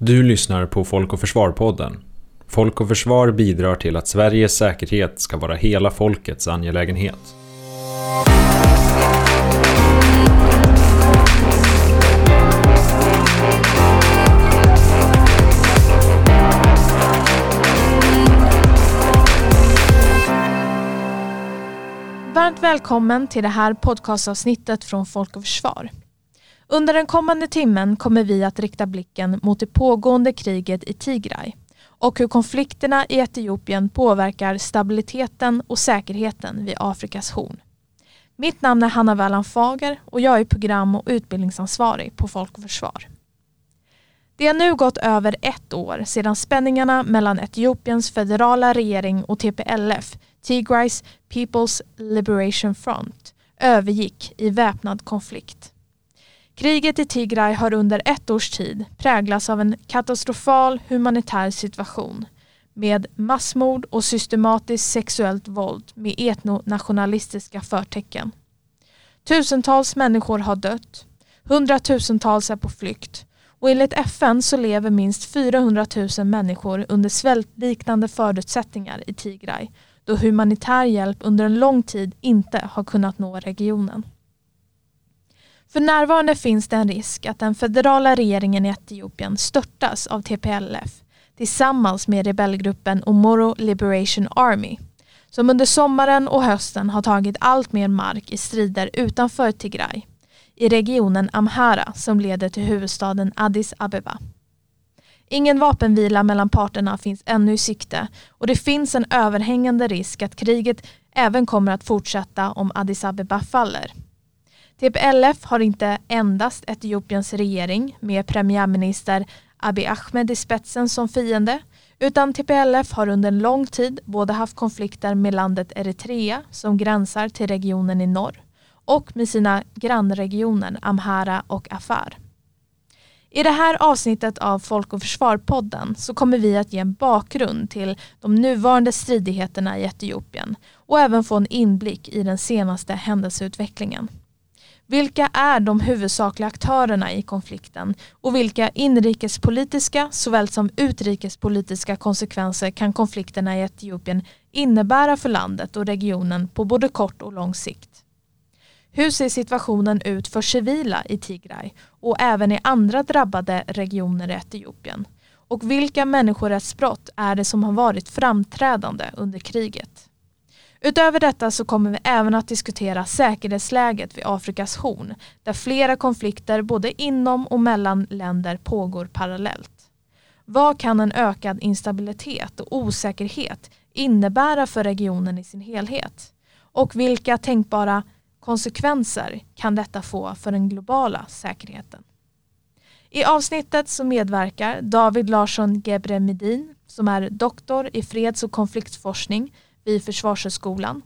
Du lyssnar på Folk och Försvar-podden. Folk och Försvar bidrar till att Sveriges säkerhet ska vara hela folkets angelägenhet. Varmt välkommen till det här podcastavsnittet från Folk och Försvar. Under den kommande timmen kommer vi att rikta blicken mot det pågående kriget i Tigray och hur konflikterna i Etiopien påverkar stabiliteten och säkerheten vid Afrikas horn. Mitt namn är Hanna Wällan Fager och jag är program och utbildningsansvarig på Folk och Försvar. Det har nu gått över ett år sedan spänningarna mellan Etiopiens federala regering och TPLF, Tigrays People's Liberation Front, övergick i väpnad konflikt. Kriget i Tigray har under ett års tid präglats av en katastrofal humanitär situation med massmord och systematiskt sexuellt våld med etnonationalistiska förtecken. Tusentals människor har dött, hundratusentals är på flykt och enligt FN så lever minst 400 000 människor under svältliknande förutsättningar i Tigray då humanitär hjälp under en lång tid inte har kunnat nå regionen. För närvarande finns det en risk att den federala regeringen i Etiopien störtas av TPLF tillsammans med rebellgruppen Omoro Liberation Army som under sommaren och hösten har tagit allt mer mark i strider utanför Tigray i regionen Amhara som leder till huvudstaden Addis Abeba. Ingen vapenvila mellan parterna finns ännu i sikte och det finns en överhängande risk att kriget även kommer att fortsätta om Addis Abeba faller. TPLF har inte endast Etiopiens regering med premiärminister Abiy Ahmed i spetsen som fiende utan TPLF har under en lång tid både haft konflikter med landet Eritrea som gränsar till regionen i norr och med sina grannregioner Amhara och Afar. I det här avsnittet av Folk och Försvar-podden så kommer vi att ge en bakgrund till de nuvarande stridigheterna i Etiopien och även få en inblick i den senaste händelseutvecklingen. Vilka är de huvudsakliga aktörerna i konflikten och vilka inrikespolitiska såväl som utrikespolitiska konsekvenser kan konflikterna i Etiopien innebära för landet och regionen på både kort och lång sikt? Hur ser situationen ut för civila i Tigray och även i andra drabbade regioner i Etiopien? Och vilka människorättsbrott är det som har varit framträdande under kriget? Utöver detta så kommer vi även att diskutera säkerhetsläget vid Afrikas horn där flera konflikter både inom och mellan länder pågår parallellt. Vad kan en ökad instabilitet och osäkerhet innebära för regionen i sin helhet? Och vilka tänkbara konsekvenser kan detta få för den globala säkerheten? I avsnittet så medverkar David Larsson Gebre Medin som är doktor i freds och konfliktforskning vid Försvarshögskolan.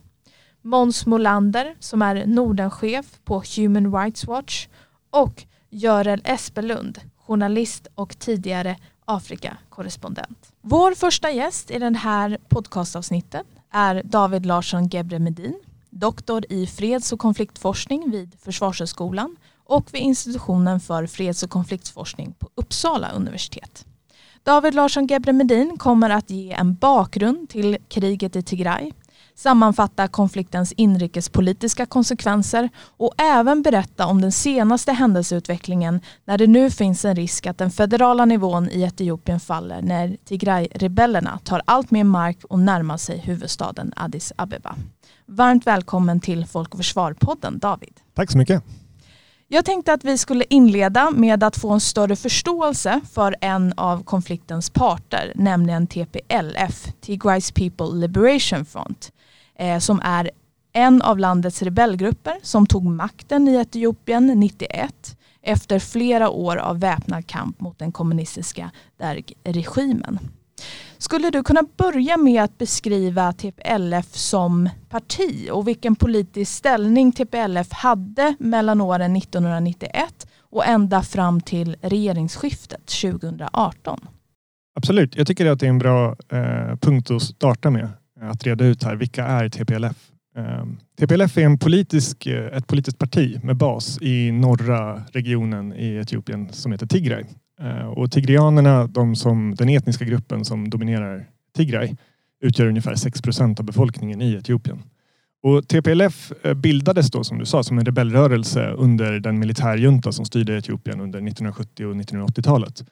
Måns Molander som är Nordenchef på Human Rights Watch och Görel Espelund, journalist och tidigare Afrikakorrespondent. Vår första gäst i den här podcastavsnittet är David Larsson Gebremedin, doktor i freds och konfliktforskning vid Försvarshögskolan och vid institutionen för freds och konfliktforskning på Uppsala universitet. David Larsson Gebremedin kommer att ge en bakgrund till kriget i Tigray, sammanfatta konfliktens inrikespolitiska konsekvenser och även berätta om den senaste händelseutvecklingen när det nu finns en risk att den federala nivån i Etiopien faller när Tigray-rebellerna tar allt mer mark och närmar sig huvudstaden Addis Abeba. Varmt välkommen till Folk och Försvar-podden David. Tack så mycket. Jag tänkte att vi skulle inleda med att få en större förståelse för en av konfliktens parter, nämligen TPLF, Tigrays People Liberation Front, eh, som är en av landets rebellgrupper som tog makten i Etiopien 91 efter flera år av väpnad kamp mot den kommunistiska Derg-regimen. Skulle du kunna börja med att beskriva TPLF som parti och vilken politisk ställning TPLF hade mellan åren 1991 och ända fram till regeringsskiftet 2018? Absolut, jag tycker att det är en bra eh, punkt att starta med. Eh, att reda ut här, vilka är TPLF? Eh, TPLF är en politisk, eh, ett politiskt parti med bas i norra regionen i Etiopien som heter Tigray. Eh, och tigrianerna, de som, den etniska gruppen som dominerar Tigray, utgör ungefär 6 procent av befolkningen i Etiopien. Och TPLF eh, bildades då som du sa som en rebellrörelse under den militärjunta som styrde Etiopien under 1970 och 1980-talet.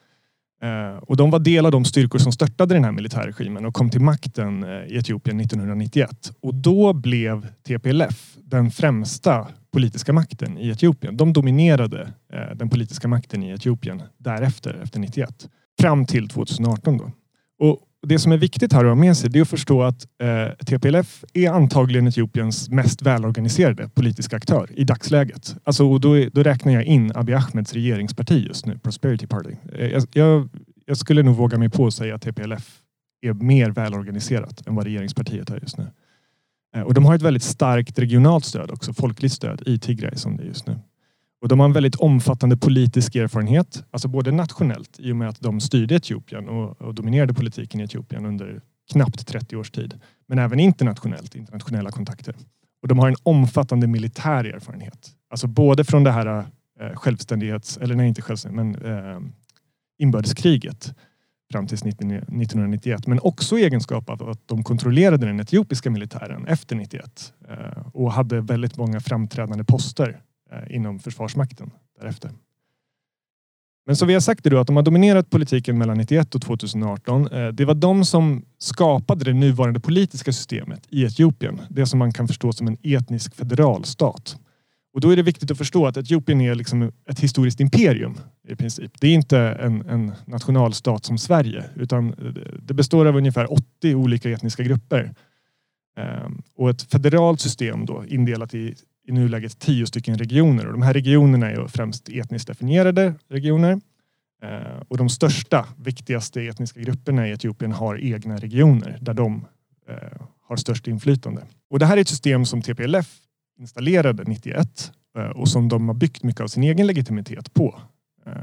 Eh, och de var del av de styrkor som störtade den här militärregimen och kom till makten eh, i Etiopien 1991. Och då blev TPLF den främsta politiska makten i Etiopien. De dominerade eh, den politiska makten i Etiopien därefter, efter 91. Fram till 2018 då. Och det som är viktigt här att ha med sig det är att förstå att eh, TPLF är antagligen Etiopiens mest välorganiserade politiska aktör i dagsläget. Alltså, och då, då räknar jag in Abiy Ahmeds regeringsparti just nu, Prosperity Party. Eh, jag, jag, jag, skulle nog våga mig på att säga att TPLF är mer välorganiserat än vad regeringspartiet är just nu. Eh, och de har ett väldigt starkt regionalt stöd också, folkligt stöd i Tigray som det är just nu. Och de har en väldigt omfattande politisk erfarenhet, alltså både nationellt i och med att de styrde Etiopien och, och dominerade politiken i Etiopien under knappt 30 års tid. Men även internationellt, internationella kontakter. Och de har en omfattande militär erfarenhet. Alltså både från det här eh, självständighets, eller nej inte självständighet, men eh, inbördeskriget fram till 1991. Men också i egenskap av att de kontrollerade den etiopiska militären efter 91 eh, och hade väldigt många framträdande poster Eh, inom Försvarsmakten därefter. Men som vi har sagt det då, att de har dominerat politiken mellan 91 och 2018. Eh, det var de som skapade det nuvarande politiska systemet i Etiopien. Det som man kan förstå som en etnisk federal stat. Och då är det viktigt att förstå att Etiopien är liksom ett historiskt imperium i princip. Det är inte en, en nationalstat som Sverige utan det består av ungefär 80 olika etniska grupper. Ehm, och ett federalt system då indelat i i nuläget tio stycken regioner och de här regionerna är främst etniskt definierade regioner. Eh, och de största, viktigaste etniska grupperna i Etiopien har egna regioner där de eh, har störst inflytande. Och det här är ett system som TPLF installerade 91 eh, och som de har byggt mycket av sin egen legitimitet på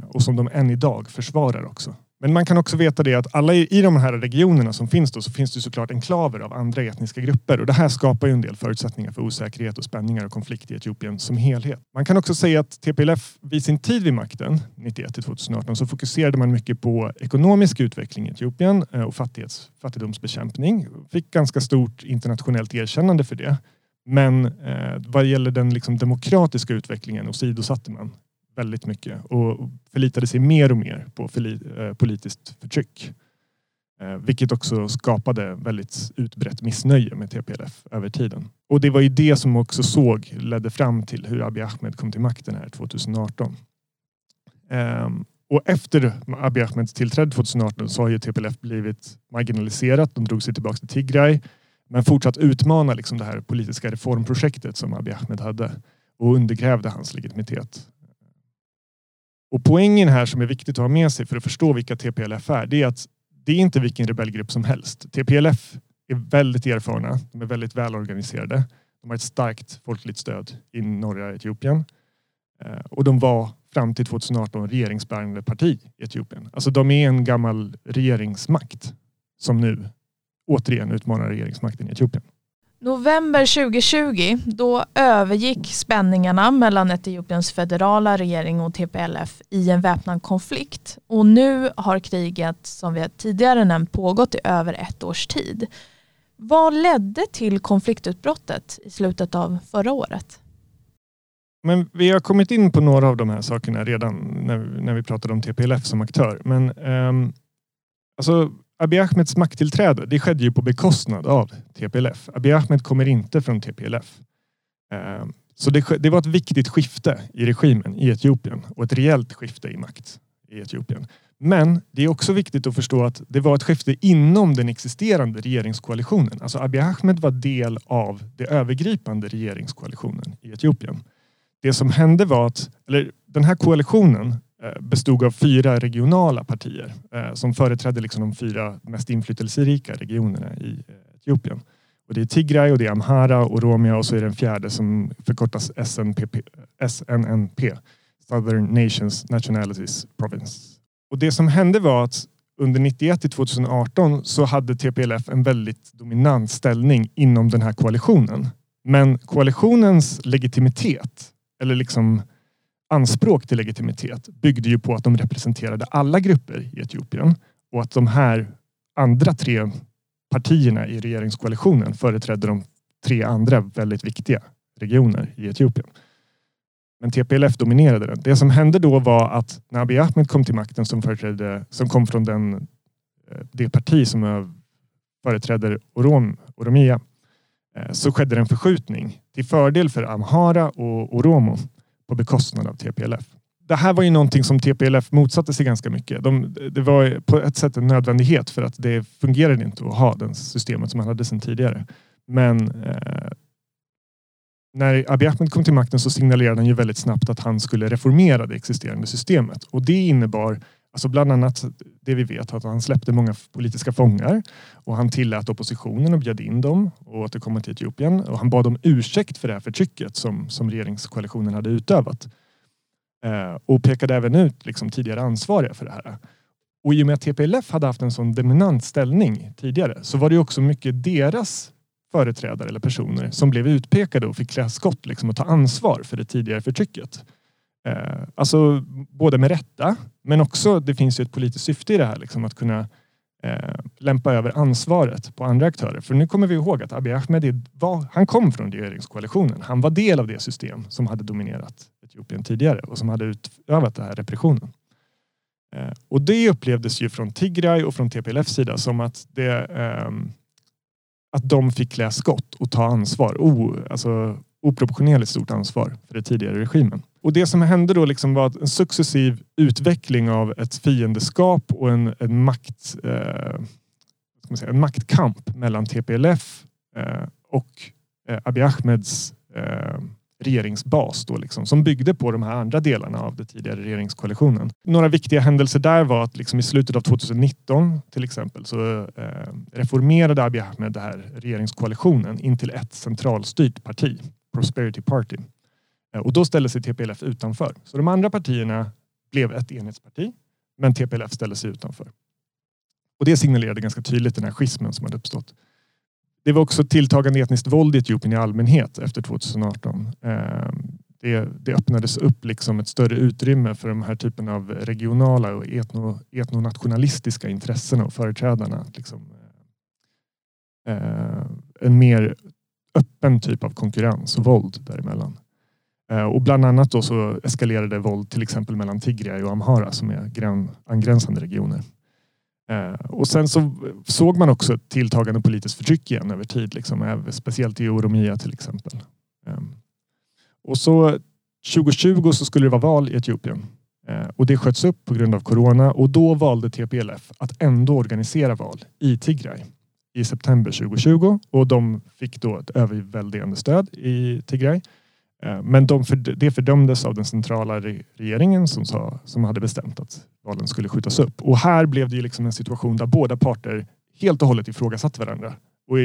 och som de än idag försvarar också. Men man kan också veta det att alla i, de här regionerna som finns då så finns det såklart enklaver av andra etniska grupper och det här skapar ju en del förutsättningar för osäkerhet och spänningar och konflikt i Etiopien som helhet. Man kan också säga att TPLF vid sin tid vid makten 91 till 2018 så fokuserade man mycket på ekonomisk utveckling i Etiopien eh, och fattighets, fattigdomsbekämpning. Fick ganska stort internationellt erkännande för det. Men eh, vad gäller den liksom demokratiska utvecklingen åsidosatte man väldigt mycket och förlitade sig mer och mer på eh, politiskt förtryck. Eh, vilket också skapade väldigt utbrett missnöje med TPLF över tiden. Och det var ju det som också såg ledde fram till hur Abiy Ahmed kom till makten här 2018. Ehm, och efter Abiy Ahmeds tillträde 2018 så har ju TPLF blivit marginaliserat. De drog sig tillbaka till Tigray men fortsatt utmana liksom det här politiska reformprojektet som Abiy Ahmed hade och undergrävde hans legitimitet. Och poängen här som är viktigt att ha med sig för att förstå vilka TPLF är, det är att det är inte vilken rebellgrupp som helst. TPLF är väldigt erfarna, de är väldigt välorganiserade. De har ett starkt folkligt stöd i norra Etiopien. Eh, och de var fram till 2018 regeringsbärande parti i Etiopien. Alltså de är en gammal regeringsmakt som nu återigen utmanar regeringsmakten i Etiopien. November 2020 då övergick spänningarna mellan Etiopiens federala regering och TPLF i en väpnad konflikt och nu har kriget som vi tidigare nämnt pågått i över ett års tid. Vad ledde till konfliktutbrottet i slutet av förra året? Men vi har kommit in på några av de här sakerna redan när, när vi pratade om TPLF som aktör. Men um, alltså Abiy Ahmeds makttillträde det skedde ju på bekostnad av TPLF. Abiy Ahmed kommer inte från TPLF. Eh, så det, det, var ett viktigt skifte i regimen i Etiopien och ett rejält skifte i makt i Etiopien. Men det är också viktigt att förstå att det var ett skifte inom den existerande regeringskoalitionen. Alltså Abiy Ahmed var del av den övergripande regeringskoalitionen i Etiopien. Det som hände var att, eller den här koalitionen Eh, bestod av fyra regionala partier eh, som företrädde liksom de fyra mest inflytelserika regionerna i eh, Etiopien. Och det är Tigray, och det är Amhara, Oromia och så är det en fjärde som förkortas SNPP, SNNP, Southern Nations Nationalities Province. Och det som hände var att under 91 till 2018 så hade TPLF en väldigt dominant ställning inom den här koalitionen. Men koalitionens legitimitet, eller liksom anspråk till legitimitet byggde ju på att de representerade alla grupper i Etiopien och att de här andra tre partierna i regeringskoalitionen företrädde de tre andra väldigt viktiga regioner i Etiopien. Men TPLF dominerade den. Det som hände då var att när Abiy Ahmed kom till makten som, företrädde, som kom från den, eh, det parti som företräder Orom, Oromia eh, så skedde en förskjutning till fördel för Amhara och Oromo på bekostnad av TPLF. Det här var ju någonting som TPLF motsatte sig ganska mycket. De, det var på ett sätt en nödvändighet för att det fungerade inte att ha det systemet som man hade sedan tidigare. Men eh, när Abiy Ahmed kom till makten så signalerade han ju väldigt snabbt att han skulle reformera det existerande systemet och det innebar Alltså bland annat det vi vet att han släppte många politiska fångar och han tillät oppositionen att bjuda in dem och återkomma till Etiopien och han bad om ursäkt för det här förtrycket som, som regeringskoalitionen hade utövat. Eh, och pekade även ut liksom, tidigare ansvariga för det här. Och i och med att TPLF hade haft en sån dominant ställning tidigare så var det också mycket deras företrädare eller personer som blev utpekade och fick klä skott liksom, och ta ansvar för det tidigare förtrycket. Eh, alltså både med rätta, men också det finns ju ett politiskt syfte i det här, liksom, att kunna eh, lämpa över ansvaret på andra aktörer. För nu kommer vi ihåg att Abiy Ahmed var, han kom från regeringskoalitionen. Han var del av det system som hade dominerat Etiopien tidigare och som hade utövat den här repressionen. Eh, och det upplevdes ju från Tigray och från TPLF sida som att det eh, att de fick klä skott och ta ansvar. O, alltså, oproportionerligt stort ansvar för den tidigare regimen. Och det som hände då liksom var en successiv utveckling av ett fiendeskap och en, en, makt, eh, ska man säga, en maktkamp mellan TPLF eh, och eh, Abiy Ahmeds eh, regeringsbas då liksom, som byggde på de här andra delarna av den tidigare regeringskoalitionen. Några viktiga händelser där var att liksom i slutet av 2019 till exempel så eh, reformerade Abiy Ahmed den här regeringskoalitionen in till ett centralstyrt parti, Prosperity Party. Eh, och då ställde sig TPLF utanför. Så de andra partierna blev ett enhetsparti, men TPLF ställde sig utanför. Och det signalerade ganska tydligt den här schismen som hade uppstått. Det var också tilltagande etniskt våld i Etiopien i allmänhet efter 2018. Eh, det, det öppnades upp liksom ett större utrymme för de här typen av regionala och etno, etnonationalistiska intressen och företrädarna. Liksom, eh, eh, en mer öppen typ av konkurrens och våld däremellan. Eh, och bland annat då så eskalerade våld till exempel mellan Tigray och Amhara som är angränsande regioner. Eh, och sen så såg man också ett tilltagande politiskt förtryck igen över tid, liksom, speciellt i Oromia till exempel. Ehm, och så 2020 så skulle det vara val i Etiopien eh, och det sköts upp på grund av corona och då valde TPLF att ändå organisera val i Tigray i september 2020 och de fick då ett överväldigande stöd i Tigray. Eh, men de för, det fördömdes av den centrala regeringen som, sa, som hade bestämt att valen skulle skjutas upp. Och här blev det ju liksom en situation där båda parter helt och hållet ifrågasatte varandra och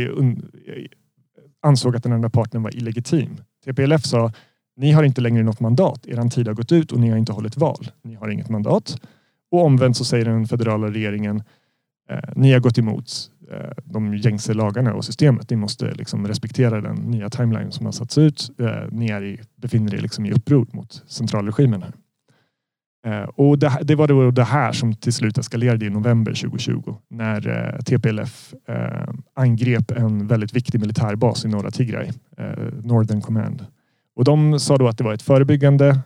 ansåg att den andra parten var illegitim. TPLF sa ni har inte längre något mandat. Er tid har gått ut och ni har inte hållit val. Ni har inget mandat. Och omvänt så säger den federala regeringen eh, ni har gått emot Eh, de gängse lagarna och systemet. Ni måste liksom respektera den nya timeline som har satts ut. Eh, ni är i, befinner er liksom i uppror mot centralregimen. Här. Eh, och det, det, var då det här som till slut eskalerade i november 2020 när TPLF angrep en väldigt viktig militärbas i norra Tigray, Northern Command. Och de sa då att det var ett förebyggande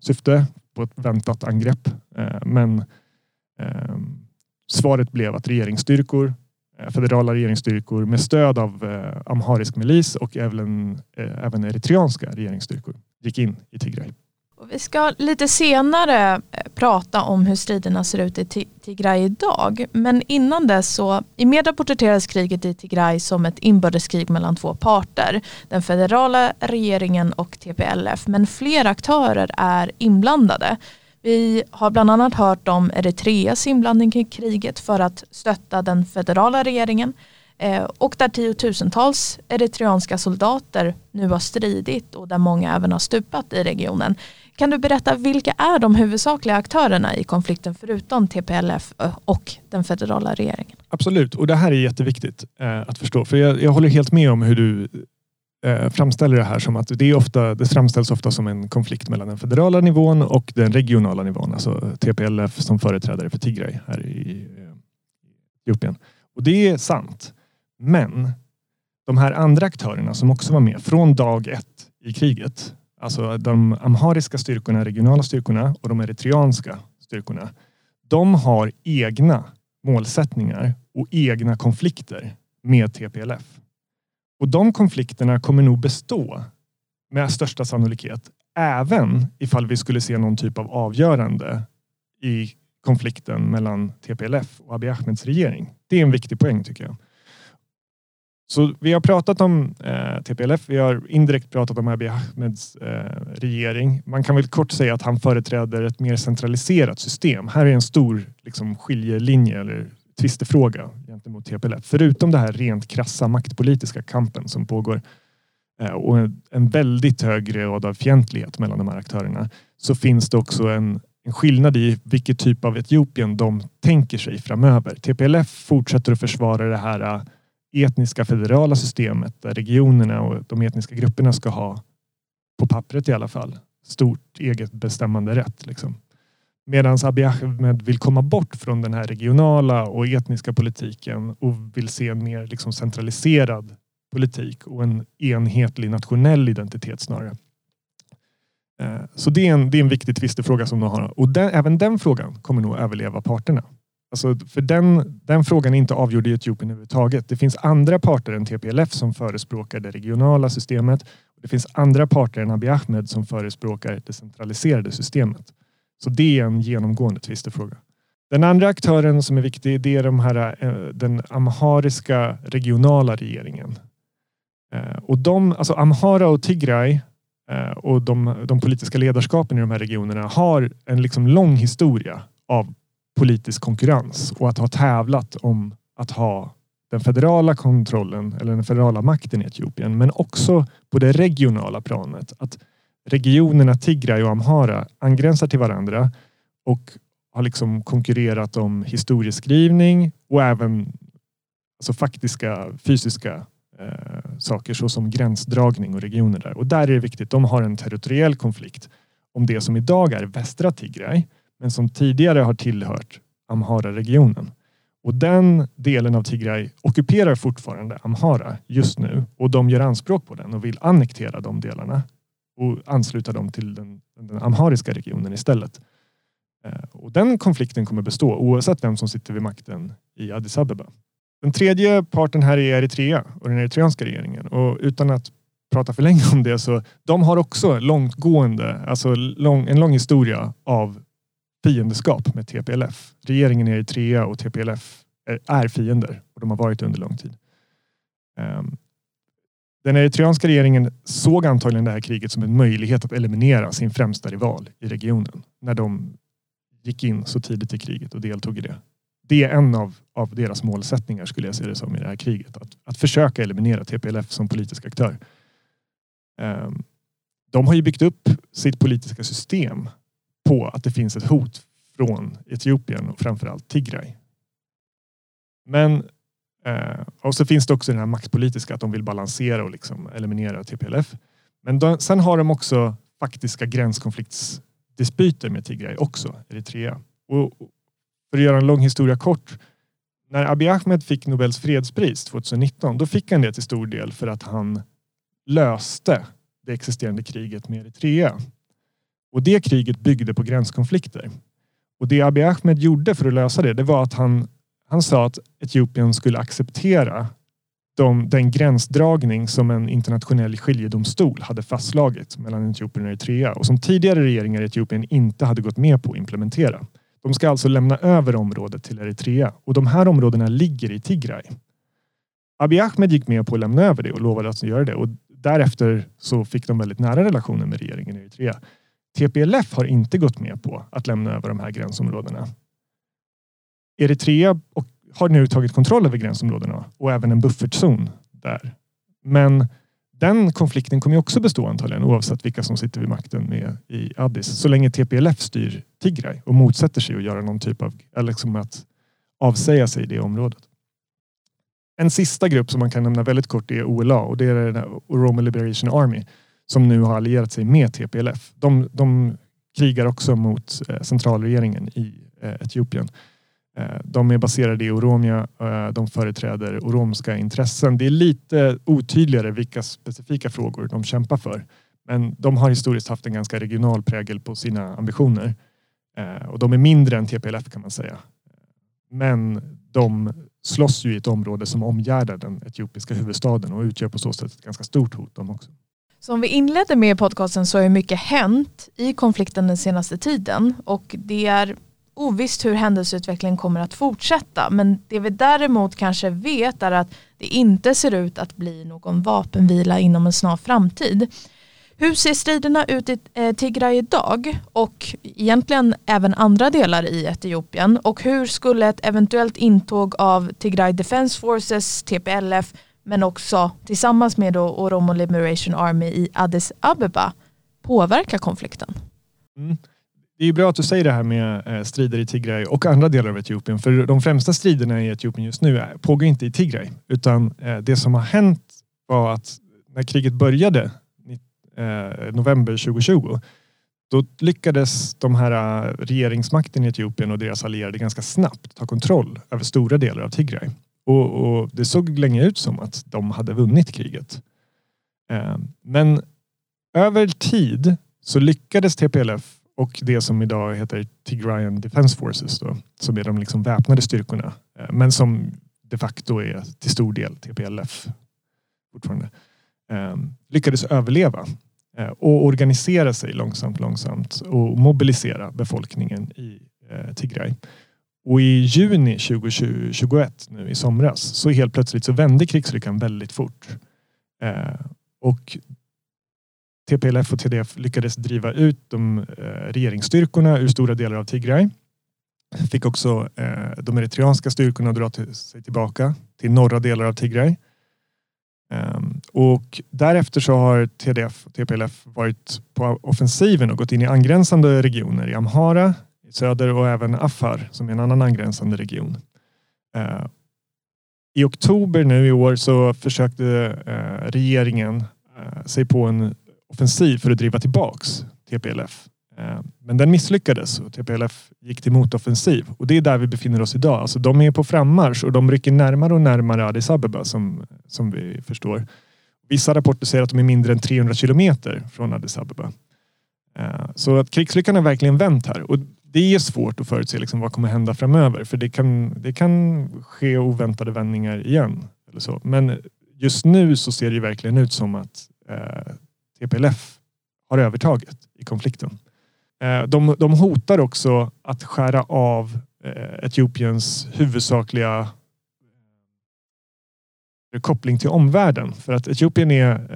syfte på ett väntat angrepp. Men svaret blev att regeringsstyrkor Eh, federala regeringsstyrkor med stöd av eh, amharisk milis och även, eh, även eritreanska regeringsstyrkor gick in i Tigray. Vi ska lite senare eh, prata om hur striderna ser ut i Tigray idag. Men innan dess så, i media porträtteras kriget i Tigray som ett inbördeskrig mellan två parter. Den federala regeringen och TPLF. Men fler aktörer är inblandade. Vi har bland annat hört om Eritreas inblandning i kriget för att stötta den federala regeringen eh, och där tiotusentals eritreanska soldater nu har stridit och där många även har stupat i regionen. Kan du berätta vilka är de huvudsakliga aktörerna i konflikten förutom TPLF eh, och den federala regeringen? Absolut, och det här är jätteviktigt eh, att förstå. För jag, jag håller helt med om hur du Eh, framställer det här som att det, är ofta, det framställs ofta som en konflikt mellan den federala nivån och den regionala nivån. Alltså TPLF som företrädare för Tigray här i Etiopien. Och det är sant. Men de här andra aktörerna som också var med från dag ett i kriget, alltså de amhariska styrkorna, regionala styrkorna och de eritreanska styrkorna, de har egna målsättningar och egna konflikter med TPLF. Och de konflikterna kommer nog bestå med största sannolikhet även ifall vi skulle se någon typ av avgörande i konflikten mellan TPLF och Abiy Ahmeds regering. Det är en viktig poäng tycker jag. Så vi har pratat om eh, TPLF, vi har indirekt pratat om Abiy Ahmeds eh, regering. Man kan väl kort säga att han företräder ett mer centraliserat system. Här är en stor liksom, skiljelinje eller tvistefråga gentemot TPLF. Förutom det här rent krassa maktpolitiska kampen som pågår eh, och en väldigt hög grad av fientlighet mellan de här aktörerna så finns det också en, en skillnad i vilket typ av Etiopien de tänker sig framöver. TPLF fortsätter att försvara det här eh, etniska federala systemet där regionerna och de etniska grupperna ska ha, på pappret i alla fall, stort eget bestämmande rätt. Liksom. Medan Abiy Ahmed vill komma bort från den här regionala och etniska politiken och vill se en mer liksom centraliserad politik och en enhetlig nationell identitet snarare. Eh, så det är en, det är en viktig tvistefråga som de har och den, även den frågan kommer nog överleva parterna. Alltså, för den, den frågan är inte avgjord i Etiopien överhuvudtaget. Det finns andra parter än TPLF som förespråkar det regionala systemet. Det finns andra parter än Abiy Ahmed som förespråkar det centraliserade systemet. Så det är en genomgående tvistefråga. Den andra aktören som är viktig det är de här, eh, den amhariska regionala regeringen. Eh, och de, alltså Amhara och Tigray eh, och de, de politiska ledarskapen i de här regionerna har en liksom lång historia av politisk konkurrens och att ha tävlat om att ha den federala kontrollen eller den federala makten i Etiopien men också på det regionala planet. Att regionerna Tigray och Amhara angränsar till varandra och har liksom konkurrerat om historieskrivning och även alltså faktiska fysiska eh, saker såsom gränsdragning och regioner där. Och där är det viktigt, de har en territoriell konflikt om det som idag är västra Tigray men som tidigare har tillhört Amhara-regionen. Och den delen av Tigray ockuperar fortfarande Amhara just nu och de gör anspråk på den och vill annektera de delarna och ansluta dem till den, den amhariska regionen istället. Eh, och den konflikten kommer bestå oavsett vem som sitter vid makten i Addis Abeba. Den tredje parten här är Eritrea och den eritreanska regeringen och utan att prata för länge om det så de har också långtgående, alltså lång, en lång historia av fiendeskap med TPLF. Regeringen i Eritrea och TPLF är, är fiender och de har varit under lång tid. Um, den eritreanska regeringen såg antagligen det här kriget som en möjlighet att eliminera sin främsta rival i regionen när de gick in så tidigt i kriget och deltog i det. Det är en av, av deras målsättningar skulle jag se det som i det här kriget. Att, att försöka eliminera TPLF som politisk aktör. Um, de har ju byggt upp sitt politiska system på att det finns ett hot från Etiopien och framförallt Tigray. Men Eh, och så finns det också den här maktpolitiska, att de vill balansera och liksom eliminera TPLF. Men då, sen har de också faktiska gränskonfliktsdispyter med Tigray också, Eritrea. Och för att göra en lång historia kort. När Abiy Ahmed fick Nobels fredspris 2019, då fick han det till stor del för att han löste det existerande kriget med Eritrea. Och det kriget byggde på gränskonflikter. Och det Abiy Ahmed gjorde för att lösa det, det var att han han sa att Etiopien skulle acceptera de, den gränsdragning som en internationell skiljedomstol hade fastslagit mellan Etiopien och Eritrea och som tidigare regeringar i Etiopien inte hade gått med på att implementera. De ska alltså lämna över området till Eritrea och de här områdena ligger i Tigray. Abiy Ahmed gick med på att lämna över det och lovade att göra det och därefter så fick de väldigt nära relationer med regeringen i Eritrea. TPLF har inte gått med på att lämna över de här gränsområdena Eritrea och har nu tagit kontroll över gränsområdena och även en buffertzon där. Men den konflikten kommer också bestå antagligen oavsett vilka som sitter vid makten med i Addis. Så länge TPLF styr Tigray och motsätter sig att göra någon typ av, eller liksom att avsäga sig det området. En sista grupp som man kan nämna väldigt kort är OLA och det är den Oromo Liberation Army som nu har allierat sig med TPLF. De, de krigar också mot eh, centralregeringen i eh, Etiopien. Eh, de är baserade i Oromia. Eh, de företräder oromska intressen. Det är lite otydligare vilka specifika frågor de kämpar för. Men de har historiskt haft en ganska regional prägel på sina ambitioner. Eh, och de är mindre än TPLF kan man säga. Men de slåss ju i ett område som omgärdar den etiopiska huvudstaden och utgör på så sätt ett ganska stort hot de också. Som vi inledde med i podcasten så har mycket hänt i konflikten den senaste tiden och det är ovisst hur händelseutvecklingen kommer att fortsätta. Men det vi däremot kanske vet är att det inte ser ut att bli någon vapenvila inom en snar framtid. Hur ser striderna ut i eh, Tigray idag och egentligen även andra delar i Etiopien och hur skulle ett eventuellt intåg av Tigray Defense Forces, TPLF, men också tillsammans med då Oromo Liberation Army i Addis Abeba påverka konflikten? Mm. Det är bra att du säger det här med eh, strider i Tigray och andra delar av Etiopien. För de främsta striderna i Etiopien just nu pågår inte i Tigray. Utan eh, det som har hänt var att när kriget började eh, november 2020 då lyckades de här regeringsmakten i Etiopien och deras allierade ganska snabbt ta kontroll över stora delar av Tigray. Och, och, det såg länge ut som att de hade vunnit kriget. Men över tid så lyckades TPLF och det som idag heter Tigrayan Defense Forces då, som är de liksom väpnade styrkorna eh, men som de facto är till stor del TPLF fortfarande eh, lyckades överleva eh, och organisera sig långsamt, långsamt och mobilisera befolkningen i Tigray. Och i juni 2021, nu i somras, så helt plötsligt så vände krigslyckan väldigt fort. Och TPLF och TDF lyckades driva ut de eh, regeringsstyrkorna ur stora delar av Tigray. Fick också eh, de eritreanska styrkorna att dra sig tillbaka till norra delar av Tigray. Ehm, och därefter så har TDF och TPLF varit på offensiven och gått in i angränsande regioner i Amhara, i söder och även Afar som är en annan angränsande region. Eh, I oktober nu i år så försökte regeringen sig på en offensiv för att driva tillbaks TPLF. Eh, men den misslyckades och TPLF gick till motoffensiv och det är där vi befinner oss idag. Alltså de är på frammarsch och de rycker närmare och närmare Addis Abeba som, som vi förstår. Vissa rapporter säger att de är mindre än 300 kilometer från Addis Abeba. Eh, så att krigslyckan har verkligen vänt här och det är svårt att förutse liksom vad kommer hända framöver för det kan, det kan ske oväntade vändningar igen. Eller så. Men just nu så ser det verkligen ut som att eh, TPLF har övertaget i konflikten. Eh, de, de hotar också att skära av eh, Etiopiens huvudsakliga eh, koppling till omvärlden. För att Etiopien är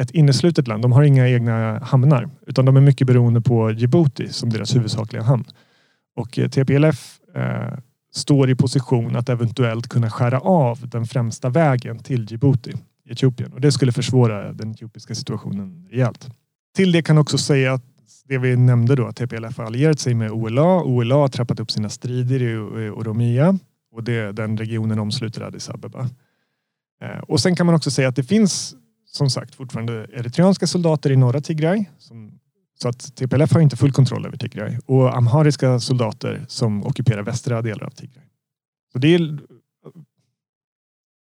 ett inneslutet land. De har inga egna hamnar utan de är mycket beroende på Djibouti som deras huvudsakliga hamn. Och TPLF eh, står i position att eventuellt kunna skära av den främsta vägen till Djibouti Etiopien och det skulle försvåra den etiopiska situationen rejält. Till det kan också säga att det vi nämnde då att TPLF har allierat sig med OLA. OLA har trappat upp sina strider i Oromia och det, den regionen omsluter Addis Abeba. Eh, och sen kan man också säga att det finns som sagt fortfarande eritreanska soldater i norra Tigray. Som, så att TPLF har inte full kontroll över Tigray. Och amhariska soldater som ockuperar västra delar av Tigray. Så det är,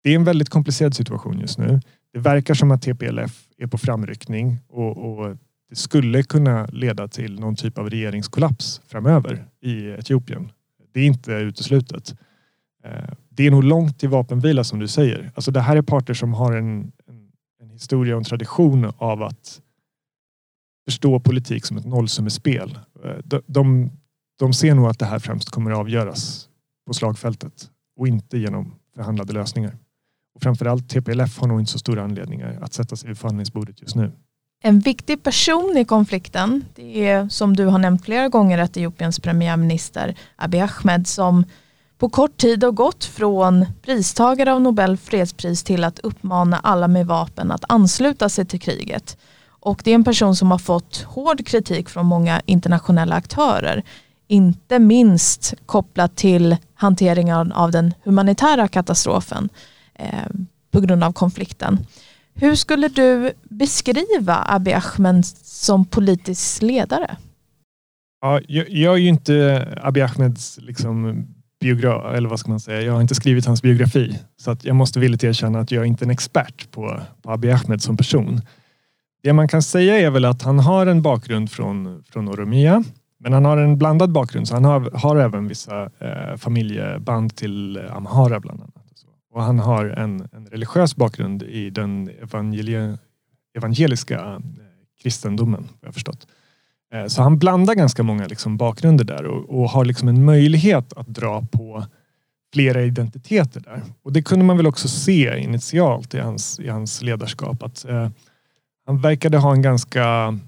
det är en väldigt komplicerad situation just nu. Det verkar som att TPLF är på framryckning och, och det skulle kunna leda till någon typ av regeringskollaps framöver i Etiopien. Det är inte uteslutet. Eh, det är nog långt till vapenvila som du säger. Alltså det här är parter som har en, historia och en tradition av att förstå politik som ett nollsummespel. Eh, de, de, de ser nog att det här främst kommer att avgöras på slagfältet och inte genom förhandlade lösningar. Och framförallt TPLF har nog inte så stora anledningar att sätta sig vid förhandlingsbordet just nu. En viktig person i konflikten det är som du har nämnt flera gånger Etiopiens premiärminister Abiy Ahmed som på kort tid har gått från pristagare av Nobel fredspris till att uppmana alla med vapen att ansluta sig till kriget. Och det är en person som har fått hård kritik från många internationella aktörer. inte minst kopplat till hanteringen av den humanitära katastrofen Eh, på grund av konflikten. Hur skulle du beskriva Abiy Ahmed som politisk ledare? Ja, jag, jag är ju inte Abiy Ahmeds liksom, biograf, eller vad ska man säga, jag har inte skrivit hans biografi. Så att jag måste villigt erkänna att jag är inte en expert på, på Abiy Ahmed som person. Det man kan säga är väl att han har en bakgrund från, från Oromia. Men han har en blandad bakgrund så han har, har även vissa eh, familjeband till Amhara bland annat. Och han har en, en religiös bakgrund i den evangelie, evangeliska eh, kristendomen, har jag förstått. Eh, så han blandar ganska många liksom bakgrunder där och, och, har liksom en möjlighet att dra på flera identiteter där. Och det kunde man väl också se initialt i hans, i hans ledarskap. Att, eh, han verkade ha en ganska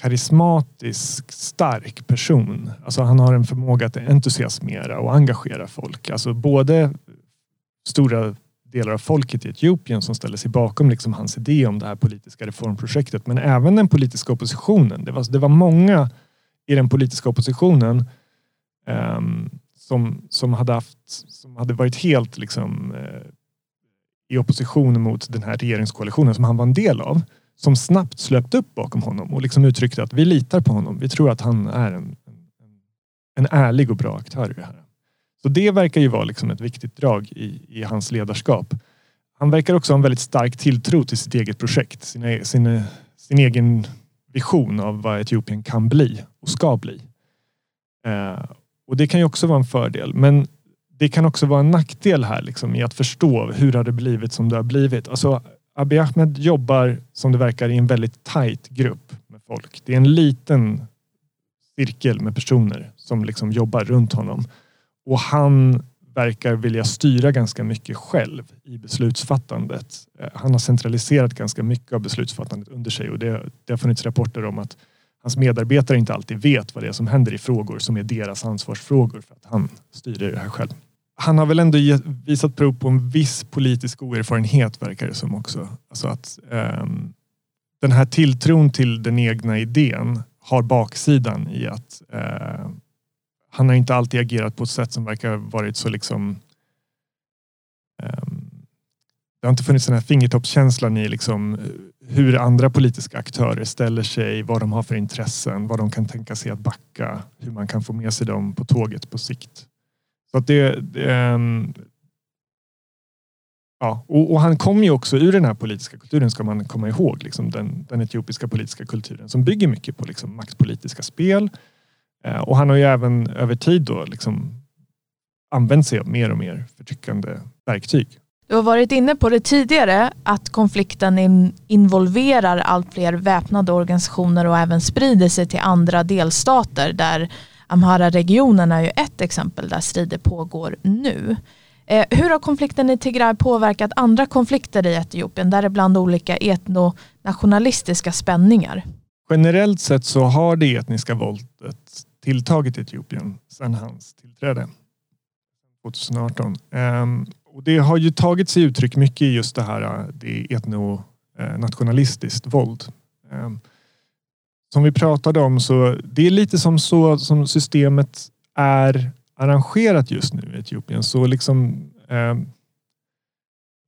karismatisk, stark person. Alltså han har en förmåga att entusiasmera och engagera folk. Alltså både stora delar av folket i Etiopien som ställde sig bakom liksom hans idé om det här politiska reformprojektet. Men även den politiska oppositionen. Det var, det var många i den politiska oppositionen um, som, som, hade haft, som hade varit helt liksom, uh, i opposition mot den här regeringskoalitionen som han var en del av. Som snabbt slöpte upp bakom honom och liksom uttryckte att vi litar på honom. Vi tror att han är en, en, en ärlig och bra aktör i det här. Så det verkar ju vara liksom ett viktigt drag i, i hans ledarskap. Han verkar också ha en väldigt stark tilltro till sitt eget projekt, sin, e-, sin, sin egen vision av vad Etiopien kan bli och ska bli. Eh, och det kan ju också vara en fördel. Men det kan också vara en nackdel här liksom, i att förstå hur har det blivit som det har blivit. Alltså, Abiy Ahmed jobbar som det verkar i en väldigt tajt grupp med folk. Det är en liten cirkel med personer som liksom jobbar runt honom. Och han verkar vilja styra ganska mycket själv i beslutsfattandet. Eh, han har centraliserat ganska mycket av beslutsfattandet under sig och det, det har funnits rapporter om att hans medarbetare inte alltid vet vad det är som händer i frågor som är deras ansvarsfrågor för att han styr det här själv. Han har väl ändå visat prov på en viss politisk oerfarenhet verkar det som också. Alltså att um, den här tilltron till den egna idén har baksidan i att uh, han har inte alltid agerat på ett sätt som verkar varit så liksom um, det har inte funnits den här fingertoppskänslan i liksom eh, hur andra politiska aktörer ställer sig, vad de har för intressen, vad de kan tänka sig att backa, hur man kan få med sig dem på tåget på sikt. Så att det, det um, Ja, och, och, han kom ju också ur den här politiska kulturen ska man komma ihåg. Liksom den, den etiopiska politiska kulturen som bygger mycket på liksom maktpolitiska spel Eh, och han har ju även över tid då liksom använt sig av mer och mer förtryckande verktyg. Du har varit inne på det tidigare att konflikten in involverar allt fler väpnade organisationer och även sprider sig till andra delstater där Amhara-regionen är ju ett exempel där strider pågår nu. Eh, hur har konflikten i Tigray påverkat andra konflikter i Etiopien, däribland olika etnonationalistiska spänningar? Generellt sett så har det etniska våldet tilltagit i Etiopien sedan hans tillträde 2018. Ehm, och det har ju tagit sig uttryck mycket i just det här eh, det etnonationalistiskt eh, våld. Ehm, som vi pratade om så det är lite som så som systemet är arrangerat just nu i Etiopien. Så liksom ehm,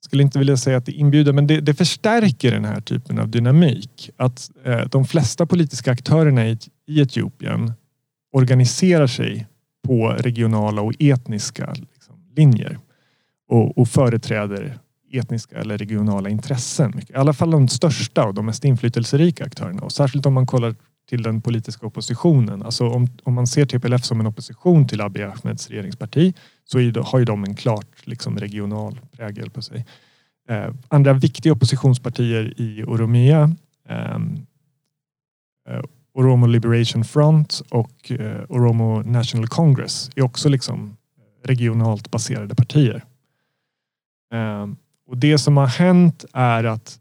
skulle inte vilja säga att det inbjuder, men det, det förstärker den här typen av dynamik. Att eh, de flesta politiska aktörerna i, i Etiopien organiserar sig på regionala och etniska liksom, linjer och, och företräder etniska eller regionala intressen. I alla fall de största och de mest inflytelserika aktörerna och särskilt om man kollar till den politiska oppositionen. Alltså om, om man ser TPLF som en opposition till Abiy Ahmeds regeringsparti så är, har ju de en klart liksom, regional prägel på sig. Eh, andra viktiga oppositionspartier i Oromia ehm, eh, Oromo Liberation Front och eh, Oromo National Congress är också liksom regionalt baserade partier. Ehm, och det som har hänt är att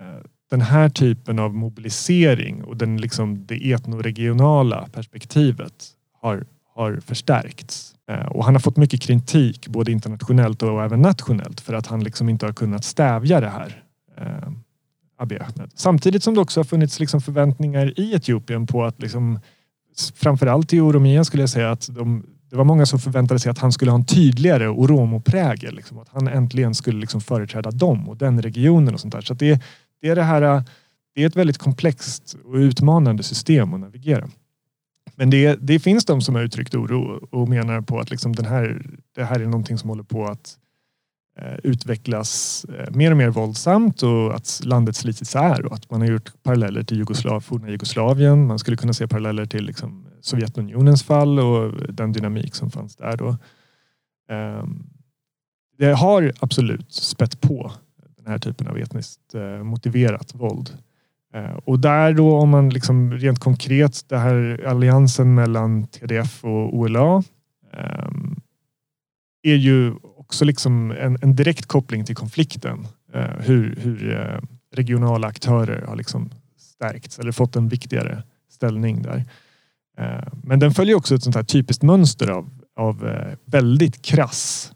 eh, den här typen av mobilisering och den, liksom, det etnoregionala perspektivet har, har förstärkts. Ehm, och han har fått mycket kritik både internationellt och även nationellt för att han liksom inte har kunnat stävja det här ehm, Abiy Ahmed. Samtidigt som det också har funnits liksom förväntningar i Etiopien på att liksom framförallt i Oromia skulle jag säga att de, det var många som förväntade sig att han skulle ha en tydligare Oromo-prägel. Liksom, att han äntligen skulle liksom företräda dem och den regionen och sånt där. Så det, det, är det, här, det är ett väldigt komplext och utmanande system att navigera. Men det, det finns de som har uttryckt oro och menar på att liksom den här, det här är någonting som håller på att Eh, utvecklas eh, mer och mer våldsamt och att landet slits isär och att man har gjort paralleller till Jugoslav, forna Jugoslavien. Man skulle kunna se paralleller till liksom Sovjetunionens fall och den dynamik som fanns där då. Ehm, det har absolut spett på den här typen av etniskt eh, motiverat våld. Och där då om man liksom rent konkret, det här alliansen mellan TDF och OLA ehm, är ju också liksom en, en direkt koppling till konflikten. Eh, hur, hur eh, regionala aktörer har liksom stärkts eller fått en viktigare ställning där. Eh, men den följer också ett sånt här typiskt mönster av, av eh, väldigt krass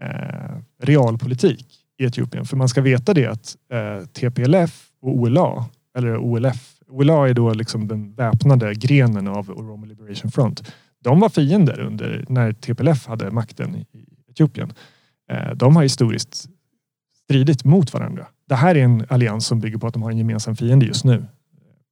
eh, realpolitik i Etiopien. För man ska veta det att eh, TPLF och OLA, eller OLF, OLA är då liksom den väpnade grenen av Oromo Liberation Front. De var fiender under när TPLF hade makten i Etiopien. Eh, de har historiskt stridit mot varandra. Det här är en allians som bygger på att de har en gemensam fiende just nu.